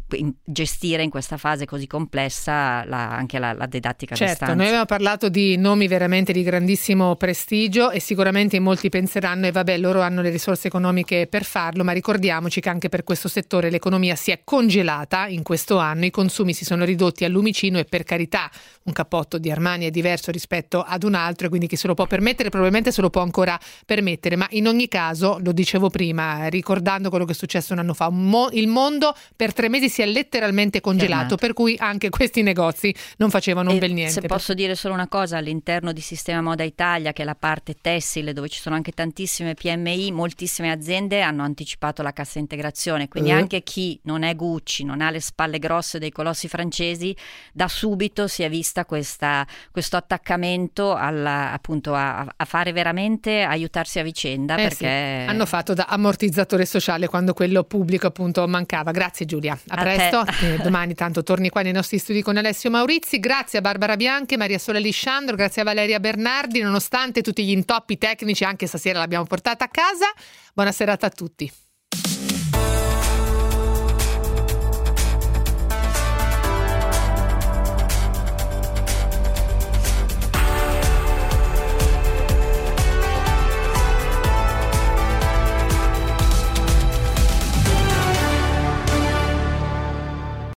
gestire in questa fase così complessa la, anche la, la didattica certo, distanza. Noi abbiamo parlato di nomi veramente di grandissimo prestigio e sicuramente molti penseranno, e vabbè, loro hanno le risorse economiche per farlo, ma ricordiamoci che anche per questo settore settore l'economia si è congelata in questo anno, i consumi si sono ridotti a lumicino e per carità un cappotto di Armani è diverso rispetto ad un altro e quindi chi se lo può permettere probabilmente se lo può ancora permettere, ma in ogni caso, lo dicevo prima, ricordando quello che è successo un anno fa, mo- il mondo per tre mesi si è letteralmente congelato, per cui anche questi negozi non facevano e un bel niente. Se posso dire solo una cosa, all'interno di Sistema Moda Italia, che è la parte tessile, dove ci sono anche tantissime PMI, moltissime aziende hanno anticipato la cassa integrazione, quindi uh. anche chi non è Gucci, non ha le spalle grosse dei colossi francesi, da subito si è vista questa, questo attaccamento alla, appunto a, a, fare veramente aiutarsi a vicenda eh perché sì. hanno fatto da ammortizzatore sociale quando quello pubblico appunto mancava. Grazie Giulia, a, a presto. Eh, domani tanto torni qua nei nostri studi con Alessio Maurizi. Grazie a Barbara Bianchi, Maria Sole Lisciandro, grazie a Valeria Bernardi, nonostante tutti gli intoppi tecnici, anche stasera l'abbiamo portata a casa. Buona serata a tutti.